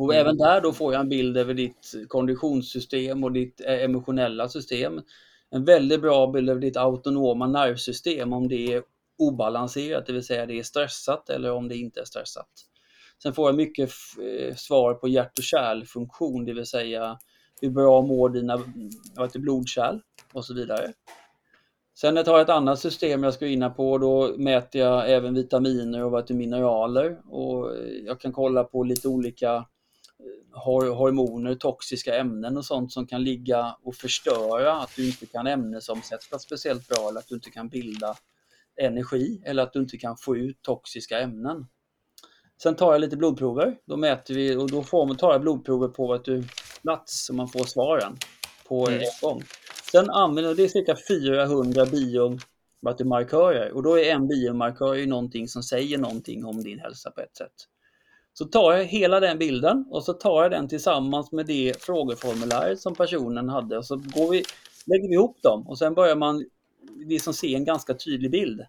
Och mm. även där då får jag en bild över ditt konditionssystem och ditt eh, emotionella system. En väldigt bra bild över ditt autonoma nervsystem om det är obalanserat, det vill säga det är stressat eller om det inte är stressat. Sen får jag mycket eh, svar på hjärt och kärlfunktion, det vill säga hur bra mår dina blodkärl och så vidare. Sen tar jag ett annat system jag ska in på då mäter jag även vitaminer och mineraler och jag kan kolla på lite olika hormoner, toxiska ämnen och sånt som kan ligga och förstöra att du inte kan ämnesomsätta speciellt bra eller att du inte kan bilda energi eller att du inte kan få ut toxiska ämnen. Sen tar jag lite blodprover. Då mäter vi och då får man, tar jag blodprover på att du plats så man får svaren på mm. en gång. Sen använder det är cirka 400 biomarkörer och då är en biomarkör ju någonting som säger någonting om din hälsa på ett sätt. Så tar jag hela den bilden och så tar jag den tillsammans med det frågeformuläret som personen hade och så går vi, lägger vi ihop dem och sen börjar man liksom se en ganska tydlig bild.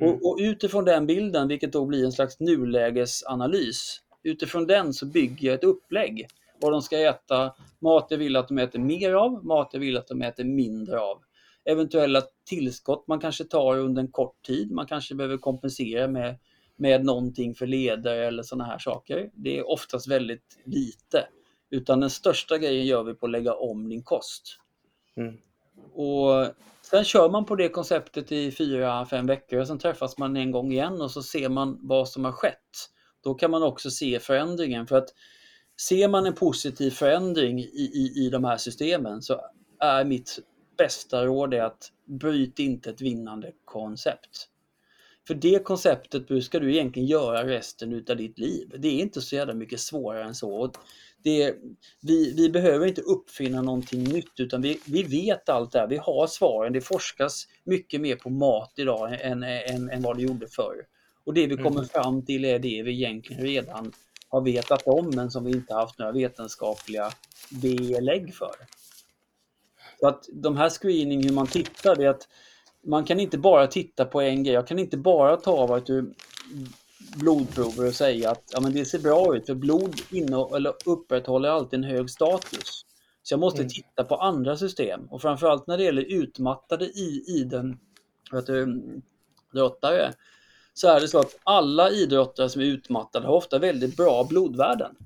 Mm. Och, och utifrån den bilden, vilket då blir en slags nulägesanalys, utifrån den så bygger jag ett upplägg. Vad de ska äta, mat jag vill att de äter mer av, mat jag vill att de äter mindre av. Eventuella tillskott man kanske tar under en kort tid, man kanske behöver kompensera med, med någonting för leder eller sådana här saker. Det är oftast väldigt lite. Utan den största grejen gör vi på att lägga om din kost. Mm. Och Sen kör man på det konceptet i fyra, fem veckor och sen träffas man en gång igen och så ser man vad som har skett. Då kan man också se förändringen för att ser man en positiv förändring i, i, i de här systemen så är mitt bästa råd att bryt inte ett vinnande koncept. För det konceptet ska du egentligen göra resten utav ditt liv. Det är inte så jävla mycket svårare än så. Det, vi, vi behöver inte uppfinna någonting nytt utan vi, vi vet allt det här. Vi har svaren. Det forskas mycket mer på mat idag än, än, än vad det gjorde förr. Och det vi kommer Mm. fram till är det vi egentligen redan har vetat om men som vi inte haft några vetenskapliga belägg för. Så att de här screening, hur man tittar, det är att man kan inte bara titta på en grej. Jag kan inte bara ta vad du blodprover och säga att ja, men det ser bra ut för blod eller upprätthåller alltid en hög status. Så jag måste Mm. titta på andra system och framförallt när det gäller utmattade i iden vet du, idrottare så är det så att alla idrottare som är utmattade har ofta väldigt bra blodvärden.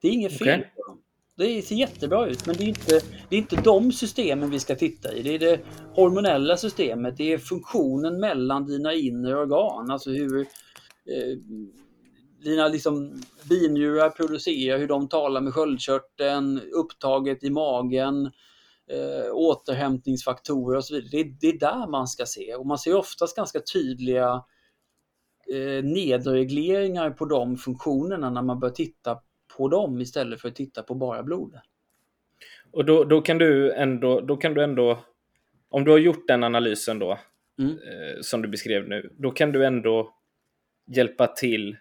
Det är inget fel på dem. Det ser jättebra ut men det är, inte, det är inte de systemen vi ska titta i. Det är det hormonella systemet, det är funktionen mellan dina inre organ. Alltså hur eh, dina liksom, binjurar producerar, hur de talar med sköldkörteln, upptaget i magen, eh, återhämtningsfaktorer och så vidare. Det, det är där man ska se och man ser oftast ganska tydliga eh, nedregleringar på de funktionerna när man börjar titta på dem istället för att titta på bara blod. Och då, då, kan du ändå, då kan du ändå, om du har gjort den analysen då, Mm. eh, som du beskrev nu, då kan du ändå hjälpa till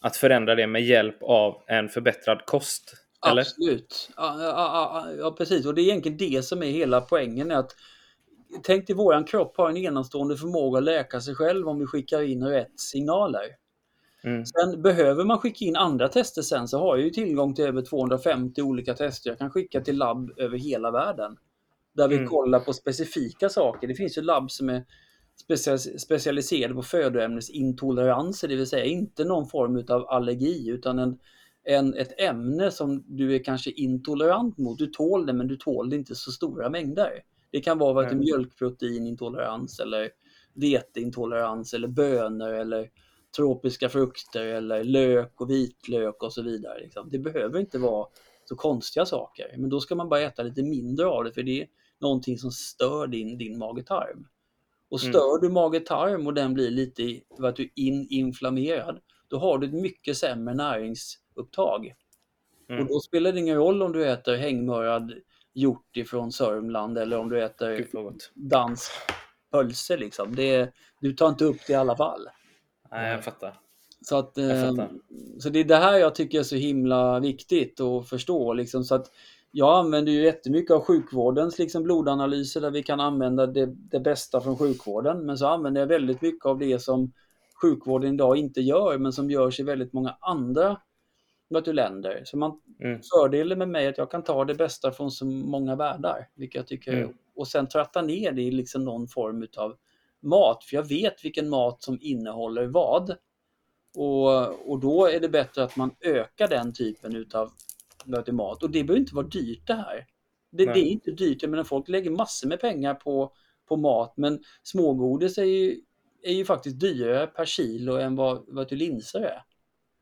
att förändra det med hjälp av en förbättrad kost. Eller? Absolut. Ja, ja, ja, ja, precis. Och det är egentligen det som är hela poängen. Är att, tänk dig våran kropp har en enastående förmåga att läka sig själv om vi skickar in rätt signaler. Mm. Sen behöver man skicka in andra tester sen så har jag ju tillgång till över 250 olika tester jag kan skicka till labb över hela världen. Där vi Mm. kollar på specifika saker. Det finns ju labb som är specia- specialiserade på födoämnesintoleranser, det vill säga inte någon form av allergi utan en, en, ett ämne som du är kanske intolerant mot. Du tål det men du tål det inte så stora mängder. Det kan vara mm. mjölkproteinintolerans eller veteintolerans eller bönor eller tropiska frukter eller lök och vitlök och så vidare. Liksom. Det behöver inte vara så konstiga saker, men då ska man bara äta lite mindre av det för det är någonting som stör din, din mage-tarm. Och Mm. stör du mage-tarm och den blir lite vad du in-inflammerad, då har du ett mycket sämre näringsupptag. Mm. Och då spelar det ingen roll om du äter hängmörad hjort ifrån Sörmland eller om du äter gott. dansk pölse liksom. Det, du tar inte upp det i alla fall. Nej, jag fattar. Så, att, Jag eh, fattar. så det är det här jag tycker är så himla viktigt att förstå. Liksom, så att jag använder ju jättemycket av sjukvårdens liksom, blodanalyser där vi kan använda det, det bästa från sjukvården. Men så använder jag väldigt mycket av det som sjukvården idag inte gör men som görs i väldigt många andra länder. Så man, Mm. fördelen med mig är att jag kan ta det bästa från så många världar. Vilket jag tycker, Mm. Och sen tratta ner det i liksom någon form av mat. För jag vet vilken mat som innehåller vad. Och, och då är det bättre att man ökar den typen utav du, mat. Och det behöver inte vara dyrt det här. Det, det är inte dyrt. Jag menar, folk lägger massor med pengar på, på mat. Men smågodis är ju, är ju faktiskt dyrare per kilo än vad, vad du linser är.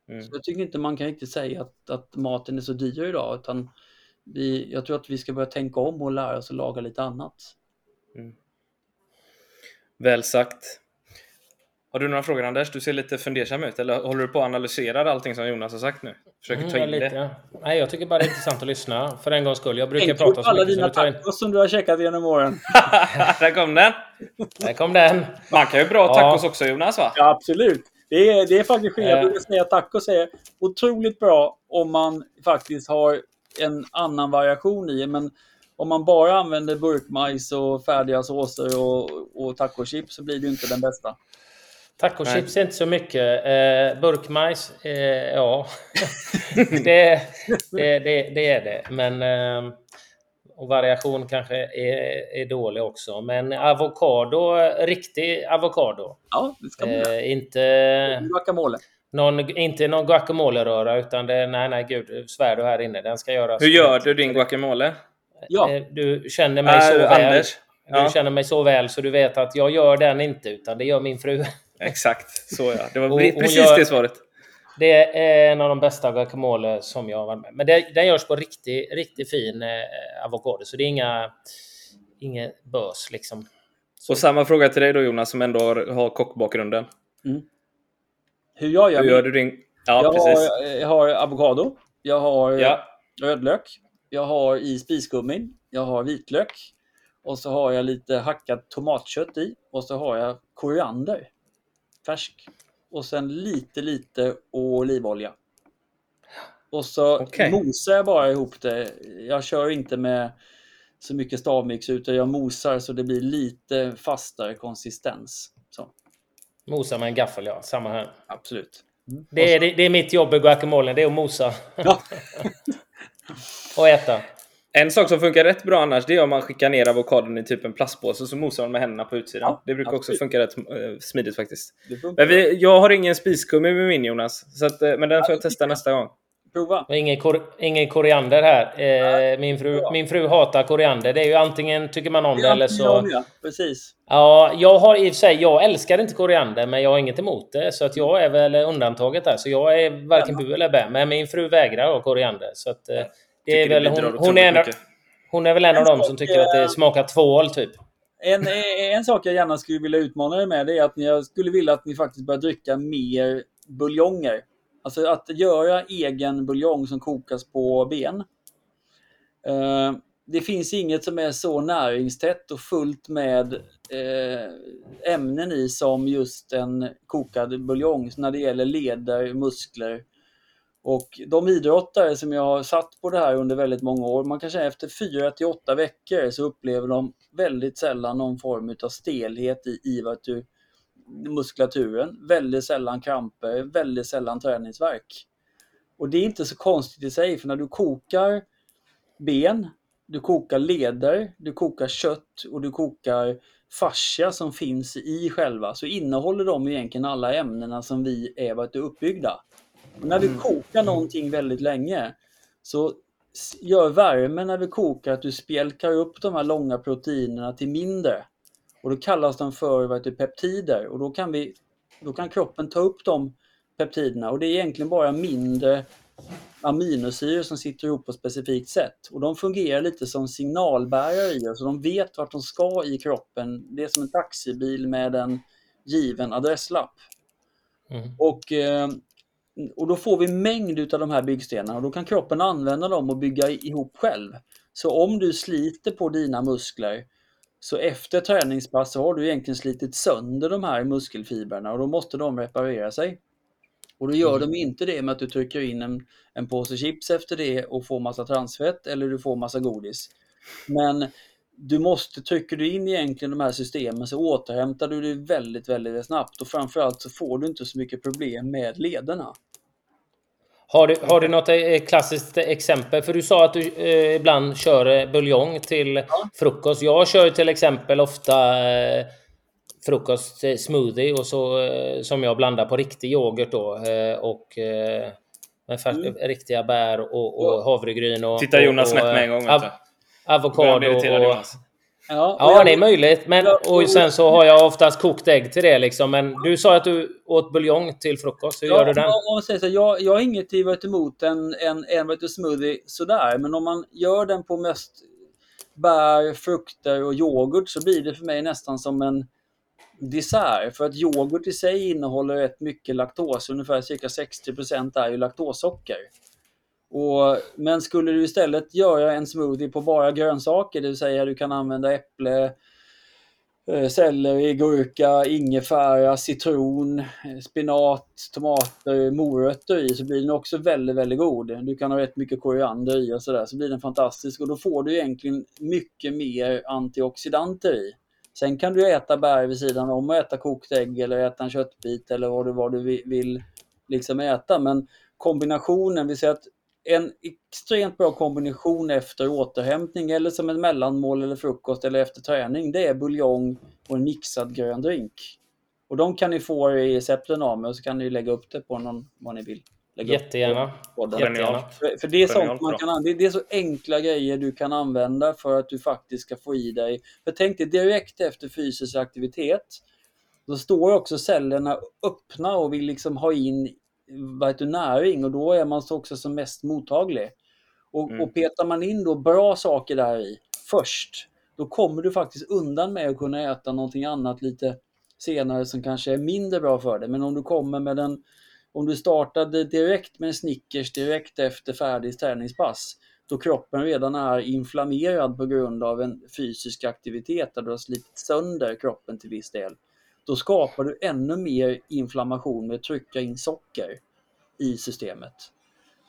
Mm. Så jag tycker inte man kan riktigt säga att, att maten är så dyr idag. Utan vi, jag tror att vi ska börja tänka om och lära oss att laga lite annat. Väl sagt. Har du några frågor Anders? Du ser lite fundersam ut. Eller håller du på att analysera allting som Jonas har sagt nu? Försöker Mm, ta in lite. det? Nej, jag tycker bara det är intressant att lyssna för en gångs skull. Jag brukar Tänk prata så alla mycket. Så dina tacos som du har käkat genom åren. Där kom den! Där kom den! Man kan ju bra Ja. tacos också Jonas va? Ja, absolut. Det är, det är faktiskt skillnad. Jag Eh. brukar säga att tacos är otroligt bra om man faktiskt har en annan variation i. Men om man bara använder burkmajs och färdiga såser och, och tacochips så blir det ju inte den bästa. Tacochips är inte så mycket. Eh, burkmajs, eh, ja. det, det, det, det är det. Men... Eh, och variation kanske är, är dålig också. Men avokado, riktig avokado. Ja, det ska man göra. Eh, inte, Guacamole. någon, inte någon guacamole-röra utan det, nej, nej, gud, svär du här inne. Den ska göras. Hur gör du din guacamole? Ja. Eh, Du känner mig Äh, så väl. Anders? Du Ja. känner mig så väl så du vet att jag gör den inte utan det gör min fru. Exakt, så ja. Det var Och precis gör- det svaret. Det är en av de bästa guacamole som jag har varit med Men det, den görs på riktigt riktigt fin eh, avokado så det är inga, inga bös liksom. Så, Och samma fråga till dig då Jonas som ändå har, har kockbakgrunden. Hur jag gör Hur min- gör du din... Ja, jag, precis. har, jag har avokado. Jag har Ja. rödlök. Jag har i spiskummin. Jag har vitlök. Och så har jag lite hackat tomatkött i. Och så har jag koriander. Färsk. Och sen lite, lite olivolja. Och så Okej. mosar jag bara ihop det. Jag kör inte med så mycket stavmix utan jag mosar så det blir lite fastare konsistens. Så, Mosa med en gaffel, ja. Samma här. absolut. Det är, det, det är mitt jobb i guacamolen, det är att mosa. Ja. och äta. En sak som funkar rätt bra annars det är om man skickar ner avokadon i typ en plastpåse så mosar man med händerna på utsidan. Ja, det brukar också absolut. funka rätt eh, smidigt faktiskt. Men vi, jag har ingen spiskummi med min Jonas. Så att, eh, men den får jag testa nästa gång. Prova. Ingen, kor, ingen koriander här. Eh, min, fru, min fru hatar koriander. Det är ju antingen tycker man om det eller så... Ja, ja, precis. Ja, jag har i och för sig, jag älskar inte koriander men jag har inget emot det. Så att jag är väl undantaget där. Så jag är varken bu eller bä. Men min fru vägrar ha koriander. Så att, eh, det är väl, det hon, hon, är en, hon är väl en av dem som tycker att det smakar tvål typ. En, en sak jag gärna skulle vilja utmana er med det är att jag skulle vilja att ni faktiskt börjar dricka mer buljonger. Alltså att göra egen buljong som kokas på ben. Eh, det finns inget som är så näringstätt och fullt med eh, ämnen i som just en kokad buljong när det gäller leder, muskler. Och de idrottare som jag har satt på det här under väldigt många år, man kan säga efter 4 till 8 veckor så upplever de väldigt sällan någon form av stelhet i, i att du, muskulaturen, väldigt sällan kramper, väldigt sällan träningsvärk. Och det är inte så konstigt i sig, för när du kokar ben, du kokar leder, du kokar kött och du kokar fascia som finns i själva, så innehåller de egentligen alla ämnena som vi är du, uppbyggda. Och när vi kokar någonting väldigt länge så gör värmen när vi kokar att du spjälkar upp de här långa proteinerna till mindre. Och då kallas de för vad heter, peptider och då kan, vi, då kan kroppen ta upp de peptiderna och det är egentligen bara mindre aminosyror som sitter ihop på ett specifikt sätt. Och de fungerar lite som signalbärare i oss, så de vet vart de ska i kroppen. Det är som en taxibil med en given adresslapp. Mm. Och, eh, och då får vi mängd av de här byggstenarna och då kan kroppen använda dem och bygga ihop själv. Så om du sliter på dina muskler så efter träningspass så har du egentligen slitit sönder de här muskelfibrerna och då måste de reparera sig. Och då gör de inte det med att du trycker in en, en påse chips efter det och får massa transfett eller du får massa godis. Men du måste, trycker du in egentligen de här systemen så återhämtar du dig väldigt, väldigt snabbt och framförallt så får du inte så mycket problem med lederna. Har du, har du något eh, klassiskt exempel? För du sa att du eh, ibland kör eh, buljong till frukost. Jag kör till exempel ofta eh, frukost eh, smoothie och så, eh, som jag blandar på riktig yoghurt då. Eh, och eh, med fär, Mm. riktiga bär och, och havregryn. Och, Titta Jonas och, snett med en gång. av, avokado och... Ja, Ja, jag- det är möjligt. Men, och sen så har jag oftast kokt ägg till det. Liksom. Men du sa att du åt buljong till frukost. Hur gör du den? man säger så, jag, jag har inget emot en, en, en smoothie sådär, men om man gör den på mest bär, frukter och yoghurt så blir det för mig nästan som en dessert. För att yoghurt i sig innehåller rätt mycket laktos, ungefär cirka 60% är ju laktossocker. Och, men skulle du istället göra en smoothie på bara grönsaker, det vill säga du kan använda äpple, eh, selleri, gurka, ingefära, citron, eh, spinat, tomater, morötter i så blir den också väldigt, väldigt god. Du kan ha rätt mycket koriander i och sådär så blir den fantastisk och då får du egentligen mycket mer antioxidanter i. Sen kan du äta bär vid sidan om och äta kokt ägg eller äta en köttbit eller vad du, vad du vill liksom äta. Men kombinationen, vi säger att en extremt bra kombination efter återhämtning eller som ett mellanmål eller frukost eller efter träning, det är buljong och en mixad grön drink. Och de kan ni få i recepten av mig och så kan ni lägga upp det på någon vad ni vill. Lägga Jättegärna. Jättegärna. För, för det är sånt man kan det är så enkla grejer du kan använda för att du faktiskt ska få i dig. För tänk dig direkt efter fysisk aktivitet, då står också cellerna öppna och vill liksom ha in vad heter, näring och då är man också som mest mottaglig. Och, mm. och petar man in då bra saker där i först, då kommer du faktiskt undan med att kunna äta någonting annat lite senare som kanske är mindre bra för dig. Men om du kommer med en, om du startade direkt med en Snickers direkt efter färdig träningspass, då kroppen redan är inflammerad på grund av en fysisk aktivitet där du har slitit sönder kroppen till viss del då skapar du ännu mer inflammation med att trycka in socker i systemet.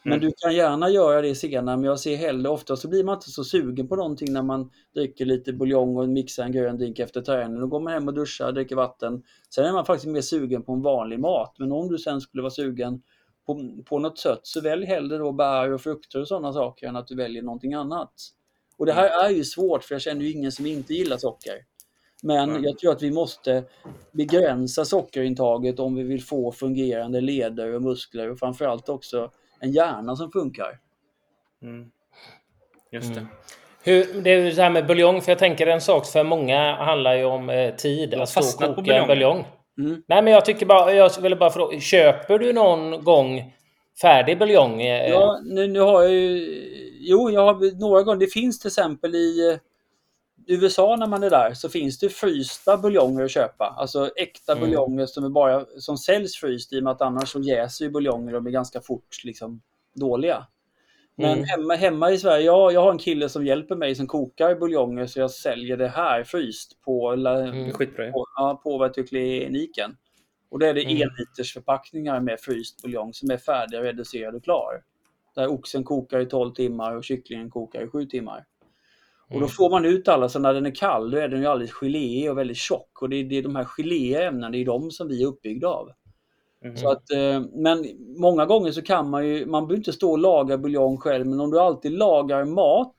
Men mm. du kan gärna göra det senare, men jag ser hellre ofta så blir man inte så sugen på någonting när man dricker lite buljong och mixar en grön drink efter träning. Då går man hem och duschar, dricker vatten. Sen är man faktiskt mer sugen på en vanlig mat. Men om du sen skulle vara sugen på, på något sött så välj hellre då bär och frukter och sådana saker än att du väljer någonting annat. Och det här är ju svårt för jag känner ju ingen som inte gillar socker. Men jag tror att vi måste begränsa sockerintaget om vi vill få fungerande leder och muskler och framförallt också en hjärna som funkar. Mm. Just det. Mm. Hur, det är det här med buljong, för jag tänker en sak för många handlar ju om eh, tid. att stå och koka en buljong. Mm. Nej, men jag tycker bara, jag ville bara fråga, köper du någon gång färdig buljong? Ja, nu, nu har jag ju, jo, jag har några gånger, det finns till exempel i USA när man är där så finns det frysta buljonger att köpa. Alltså äkta mm. buljonger som, är bara, som säljs fryst i och med att annars så jäser ju buljonger och blir ganska fort liksom, dåliga. Men mm. hemma, hemma i Sverige, jag, jag har en kille som hjälper mig som kokar buljonger så jag säljer det här fryst på, mm. på, ja, på veterinärkliniken. Och det är det mm. enliters förpackningar med fryst buljong som är färdig, reducerad och klar. Där oxen kokar i 12 timmar och kycklingen kokar i 7 timmar. Och då mm. får man ut alla, så när den är kall då är den ju alldeles geléig och väldigt tjock. Och det är, det är de här geléiga ämnena, det är de som vi är uppbyggda av. Mm. Så att, eh, men många gånger så kan man ju, man behöver inte stå och laga buljong själv, men om du alltid lagar mat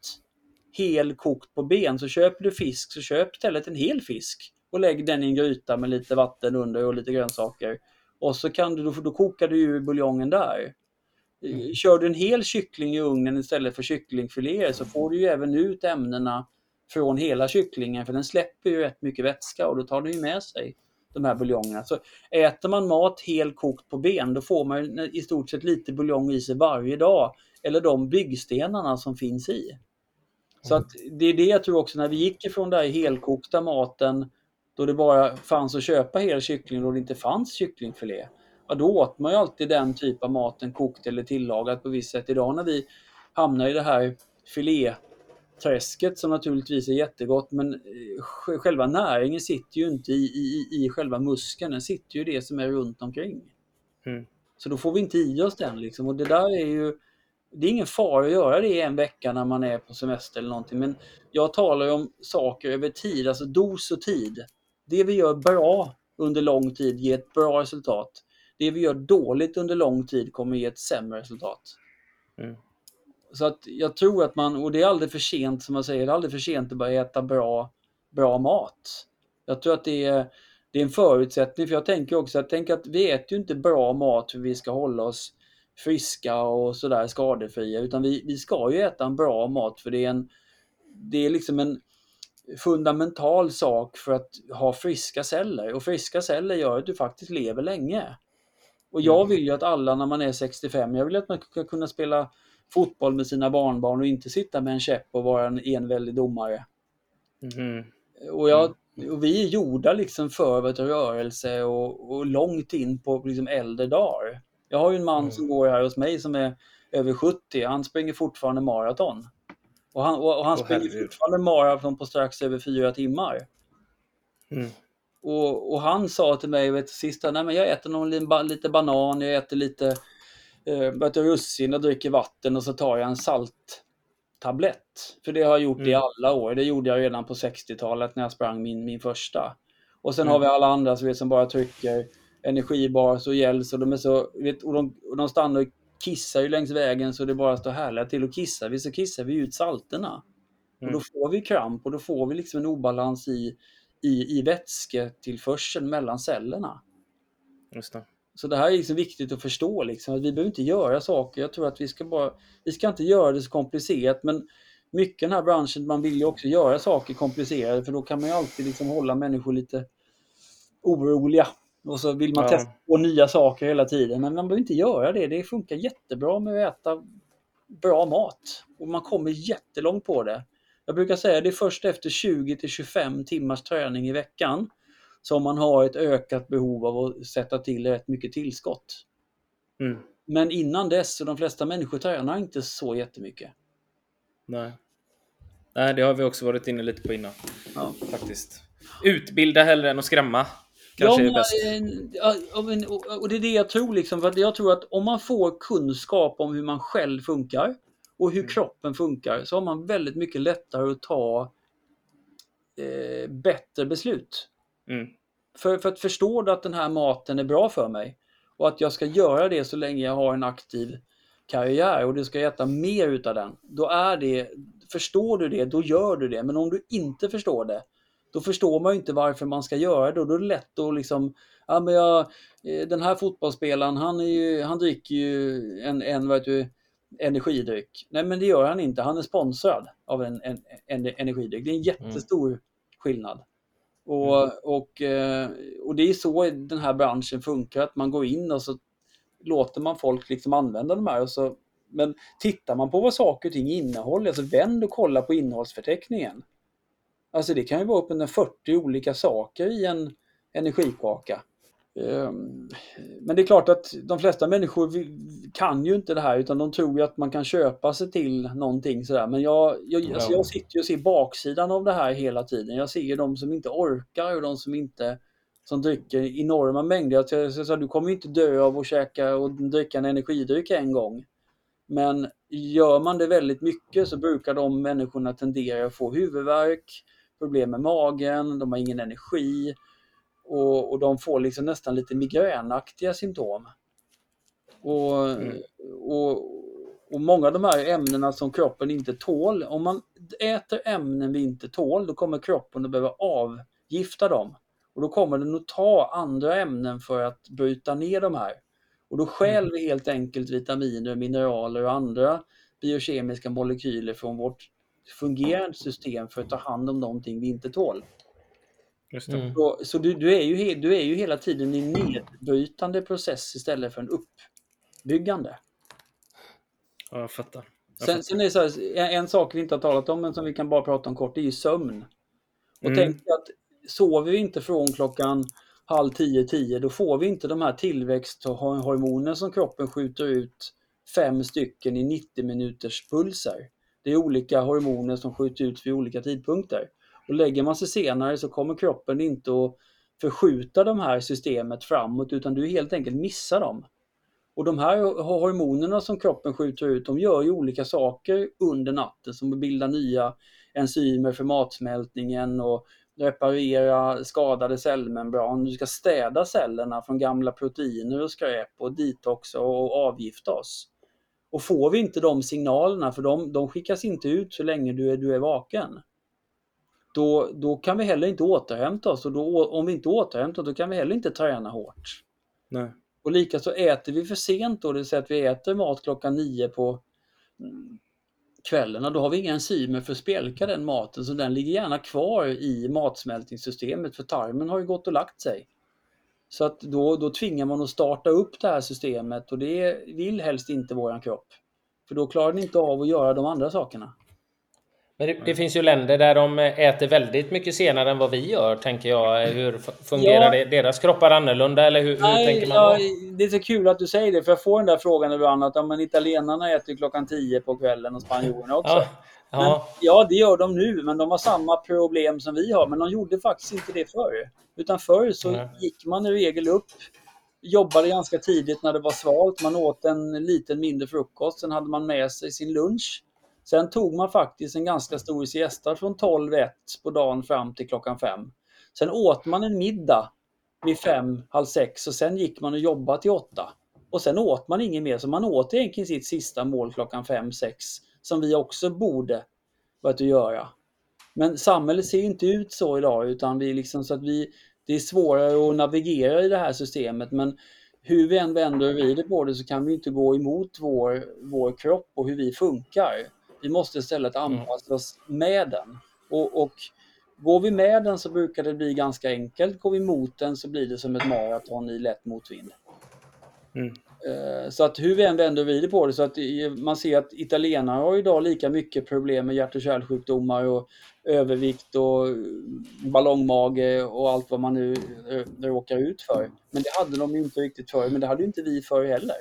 hel kokt på ben, så köper du fisk, så köp istället en hel fisk och lägg den i en gryta med lite vatten under och lite grönsaker. Och så kan du, då, då kokar du ju buljongen där. Mm. Kör du en hel kyckling i ugnen istället för kycklingfiléer så får du ju även ut ämnena från hela kycklingen för den släpper ju rätt mycket vätska och då tar den ju med sig de här buljongerna. Så äter man mat helkokt på ben då får man i stort sett lite buljong i sig varje dag. Eller de byggstenarna som finns i. Så att det är det jag tror också när vi gick ifrån den här helkokta maten då det bara fanns att köpa hel kyckling och det inte fanns kycklingfilé ja, då åt man ju alltid den typ av maten kokt eller tillagad på visst sätt. Idag när vi hamnar i det här filéträsket som naturligtvis är jättegott men eh, själva näringen sitter ju inte i, i, i själva muskeln, den sitter ju i det som är runt omkring. Mm. Så då får vi inte i oss den liksom och det där är ju det är ingen fara att göra det i en vecka när man är på semester eller någonting men jag talar ju om saker över tid, alltså dos och tid. Det vi gör bra under lång tid ger ett bra resultat det vi gör dåligt under lång tid kommer ge ett sämre resultat. Mm. Så att jag tror att man, och det är aldrig för sent som man säger, det är aldrig för sent att börja äta bra, bra mat. Jag tror att det är, det är en förutsättning, för jag tänker också att, tänk att vi äter ju inte bra mat för vi ska hålla oss friska och sådär skadefria, utan vi, vi ska ju äta en bra mat för det är en, det är liksom en fundamental sak för att ha friska celler och friska celler gör att du faktiskt lever länge. Och jag mm. vill ju att alla när man är 65, jag vill att man ska kunna spela fotboll med sina barnbarn och inte sitta med en käpp och vara en enväldig domare. Mm. Och, jag, mm. och vi är gjorda liksom för ett rörelse och, och långt in på liksom äldre dagar. Jag har ju en man mm. som går här hos mig som är över 70, han springer fortfarande maraton. Och han, och, och han oh, springer herregud. fortfarande maraton på strax över fyra timmar. Mm. Och, och han sa till mig, vet, sista, nej men jag äter någon, li- lite banan, jag äter lite eh, russin och dricker vatten och så tar jag en salttablett. För det har jag gjort i Mm. alla år. Det gjorde jag redan på 60-talet när jag sprang min, min första. Och sen Mm. har vi alla andra vet, som bara trycker energibars och gels och de är så, vet, och de, och de stannar och kissar ju längs vägen så det bara står härliga till och kissar vi så kissar vi ut salterna. Och Mm. då får vi kramp och då får vi liksom en obalans i, i, i vätsketillförseln mellan cellerna. Just det. Så det här är liksom viktigt att förstå liksom, att vi behöver inte göra saker. Jag tror att vi ska bara, vi ska inte göra det så komplicerat men mycket i den här branschen, man vill ju också göra saker komplicerade för då kan man ju alltid liksom hålla människor lite oroliga. Och så vill man Ja. testa på nya saker hela tiden. Men man behöver inte göra det. Det funkar jättebra med att äta bra mat. Och man kommer jättelångt på det. Jag brukar säga att det är först efter 20 till 25 timmars träning i veckan som man har ett ökat behov av att sätta till rätt mycket tillskott. Mm. Men innan dess, så de flesta människor tränar inte så jättemycket. Nej. Nej, det har vi också varit inne lite på innan. Ja. Faktiskt. Utbilda hellre än att skrämma. Kanske ja, men, eh, ja, men, och, det är det jag tror. Liksom, för jag tror att om man får kunskap om hur man själv funkar och hur Mm. kroppen funkar så har man väldigt mycket lättare att ta eh, bättre beslut. Mm. För, för att förstå du att den här maten är bra för mig och att jag ska göra det så länge jag har en aktiv karriär och du ska äta mer utav den. Då är det, förstår du det, då gör du det. Men om du inte förstår det, då förstår man inte varför man ska göra det och då är det lätt att liksom, ja men jag, eh, den här fotbollsspelaren han, är ju, han dricker ju en, en vad det, energidryck. Nej men det gör han inte, han är sponsrad av en, en, en energidryck. Det är en jättestor skillnad. Och, och, eh, och det är så den här branschen funkar, att man går in och så låter man folk liksom använda de här. Och så, men tittar man på vad saker och ting innehåller, alltså vänd och kolla på innehållsförteckningen. Alltså det kan ju vara upp under 40 olika saker i en energikaka. Ehm, Men det är klart att de flesta människor kan ju inte det här utan de tror ju att man kan köpa sig till någonting sådär. Men jag, jag, alltså Ja. jag sitter ju och ser baksidan av det här hela tiden. Jag ser ju de som inte orkar och de som inte som dricker enorma mängder. Jag, jag, jag, sa, du kommer ju inte dö av att käka och dricka en energidryck en gång. Men gör man det väldigt mycket så brukar de människorna tendera att få huvudvärk, problem med magen, de har ingen energi och, och de får liksom nästan lite migränaktiga symptom. Och, Mm. och, och många av de här ämnena som kroppen inte tål, om man äter ämnen vi inte tål, då kommer kroppen att behöva avgifta dem. Och då kommer den att ta andra ämnen för att bryta ner de här. Och då stjäl vi helt enkelt vitaminer, mineraler och andra biokemiska molekyler från vårt fungerande system för att ta hand om någonting vi inte tål. Just det. Mm. Så, så du, du, är ju, he- du är ju hela tiden i en nedbrytande process istället för en uppbyggande. Ja, jag fattar. Jag Sen, fattar. sen är det så här, en, en sak vi inte har talat om men som vi kan bara prata om kort, det är ju sömn. Och Mm. tänk att sover vi inte från klockan halv tio, tio, då får vi inte de här tillväxthormoner som kroppen skjuter ut fem stycken i 90 minuters pulser. Det är olika hormoner som skjuts ut vid olika tidpunkter. Och lägger man sig senare så kommer kroppen inte att förskjuta de här systemet framåt utan du helt enkelt missar dem. Och de här hormonerna som kroppen skjuter ut, de gör ju olika saker under natten som att bilda nya enzymer för matsmältningen och reparera skadade cellmembran. Du ska städa cellerna från gamla proteiner och skräp och detoxa och avgifta oss. Och får vi inte de signalerna, för de, de skickas inte ut så länge du är, du är vaken, då, då kan vi heller inte återhämta oss och då, om vi inte återhämtar oss då kan vi heller inte träna hårt. Nej. Och likaså äter vi för sent då, det vill säga att vi äter mat klockan nio på mm, kvällen, då har vi inga enzymer för att spjälka den maten så den ligger gärna kvar i matsmältningssystemet för tarmen har ju gått och lagt sig. Så att då, då tvingar man att starta upp det här systemet och det vill helst inte våran kropp. För då klarar den inte av att göra de andra sakerna. Men det, det, finns ju länder där de äter väldigt mycket senare än vad vi gör, tänker jag. Hur fungerar ja. det? Deras kroppar annorlunda, eller hur, Nej, hur tänker man ja, Det är så kul att du säger det, för jag får den där frågan ibland att ja, men italienarna äter klockan 10 på kvällen och spanjorerna också. Ja. Ja. Men, ja, det gör de nu, men de har samma problem som vi har. Men de gjorde faktiskt inte det förr. Utan förr så Nej. gick man i regel upp, jobbade ganska tidigt när det var svalt. Man åt en liten mindre frukost, sen hade man med sig sin lunch. Sen tog man faktiskt en ganska stor siesta från 12-1 på dagen fram till klockan 5. Sen åt man en middag vid 5, halv 6 och sen gick man och jobbade till 8. Och sen åt man inget mer, så man åt egentligen sitt sista mål klockan 5, 6 som vi också borde börjat göra. Men samhället ser inte ut så idag utan vi liksom så att vi, det är svårare att navigera i det här systemet men hur vi än vänder och vrider på det så kan vi inte gå emot vår, vår kropp och hur vi funkar. Vi måste istället mm. anpassa oss med den. Och, och går vi med den så brukar det bli ganska enkelt. Går vi mot den så blir det som ett maraton i lätt motvind. Mm. Eh, så att hur vi än vänder och vrider på det så att man ser att italienare har idag lika mycket problem med hjärt och kärlsjukdomar och övervikt och ballongmage och allt vad man nu eh, råkar ut för. Men det hade de inte riktigt förr, men det hade inte vi förr heller.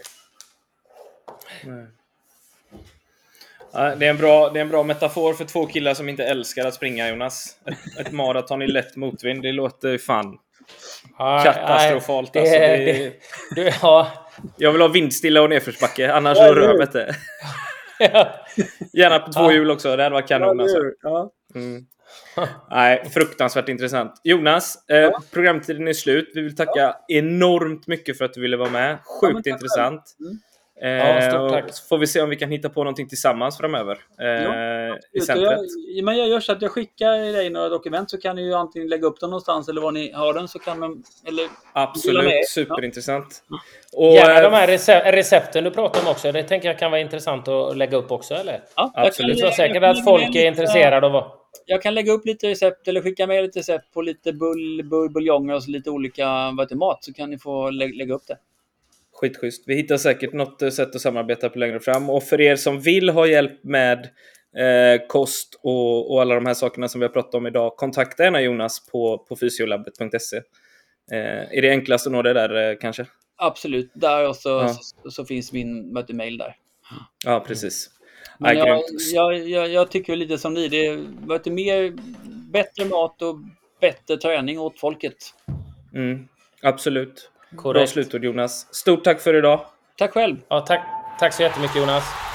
Nej. Det, är en bra, det är en bra metafor för två killar som inte älskar att springa, Jonas. Ett, ett maraton i lätt motvind, det låter fan katastrofalt. Nej, alltså. det, det, det, ja, jag vill ha vindstilla och nedförsbacke, annars ja, rör jag det. Gärna på två ja. hjul också, det hade varit kanon. Alltså. Ja. Mm. Nej, fruktansvärt intressant. Jonas, eh, programtiden är slut. Vi vill tacka enormt mycket för att du ville vara med. Sjukt intressant. Mm. Eh, ja, stort tack. Så får vi se om vi kan hitta på någonting tillsammans framöver. Eh, ja, I centret. Jag, men jag gör så att jag skickar dig några dokument så kan ni ju antingen lägga upp dem någonstans eller var ni har den så kan man... Eller, Absolut, superintressant. Ja. Och, Gärna de här recepten du pratar om också. Det tänker jag kan vara intressant att lägga upp också, eller? Ja, Absolut. Jag tror säkert att folk är intresserade av vad... Jag kan lägga upp lite recept eller skicka med lite recept på lite bull, bull buljonger och så lite olika vad heter, mat så kan ni få lä lägga upp det. Skitschysst. Vi hittar säkert något eh, sätt att samarbeta på längre fram. Och för er som vill ha hjälp med eh, kost och, och, alla de här sakerna som vi har pratat om idag, kontakta gärna Jonas på, på fysiolabbet.se. Eh, är det enklast att nå det där eh, kanske? Absolut, där och så, ja. så, så, finns min mail där. Ja, precis. Men jag, jag, jag, jag, tycker lite som ni, det är mer, bättre mat och bättre träning åt folket. Mm, absolut. Korrekt. Bra slutord Jonas. Stort tack för idag. Tack själv. Ja, tack, tack så jättemycket Jonas.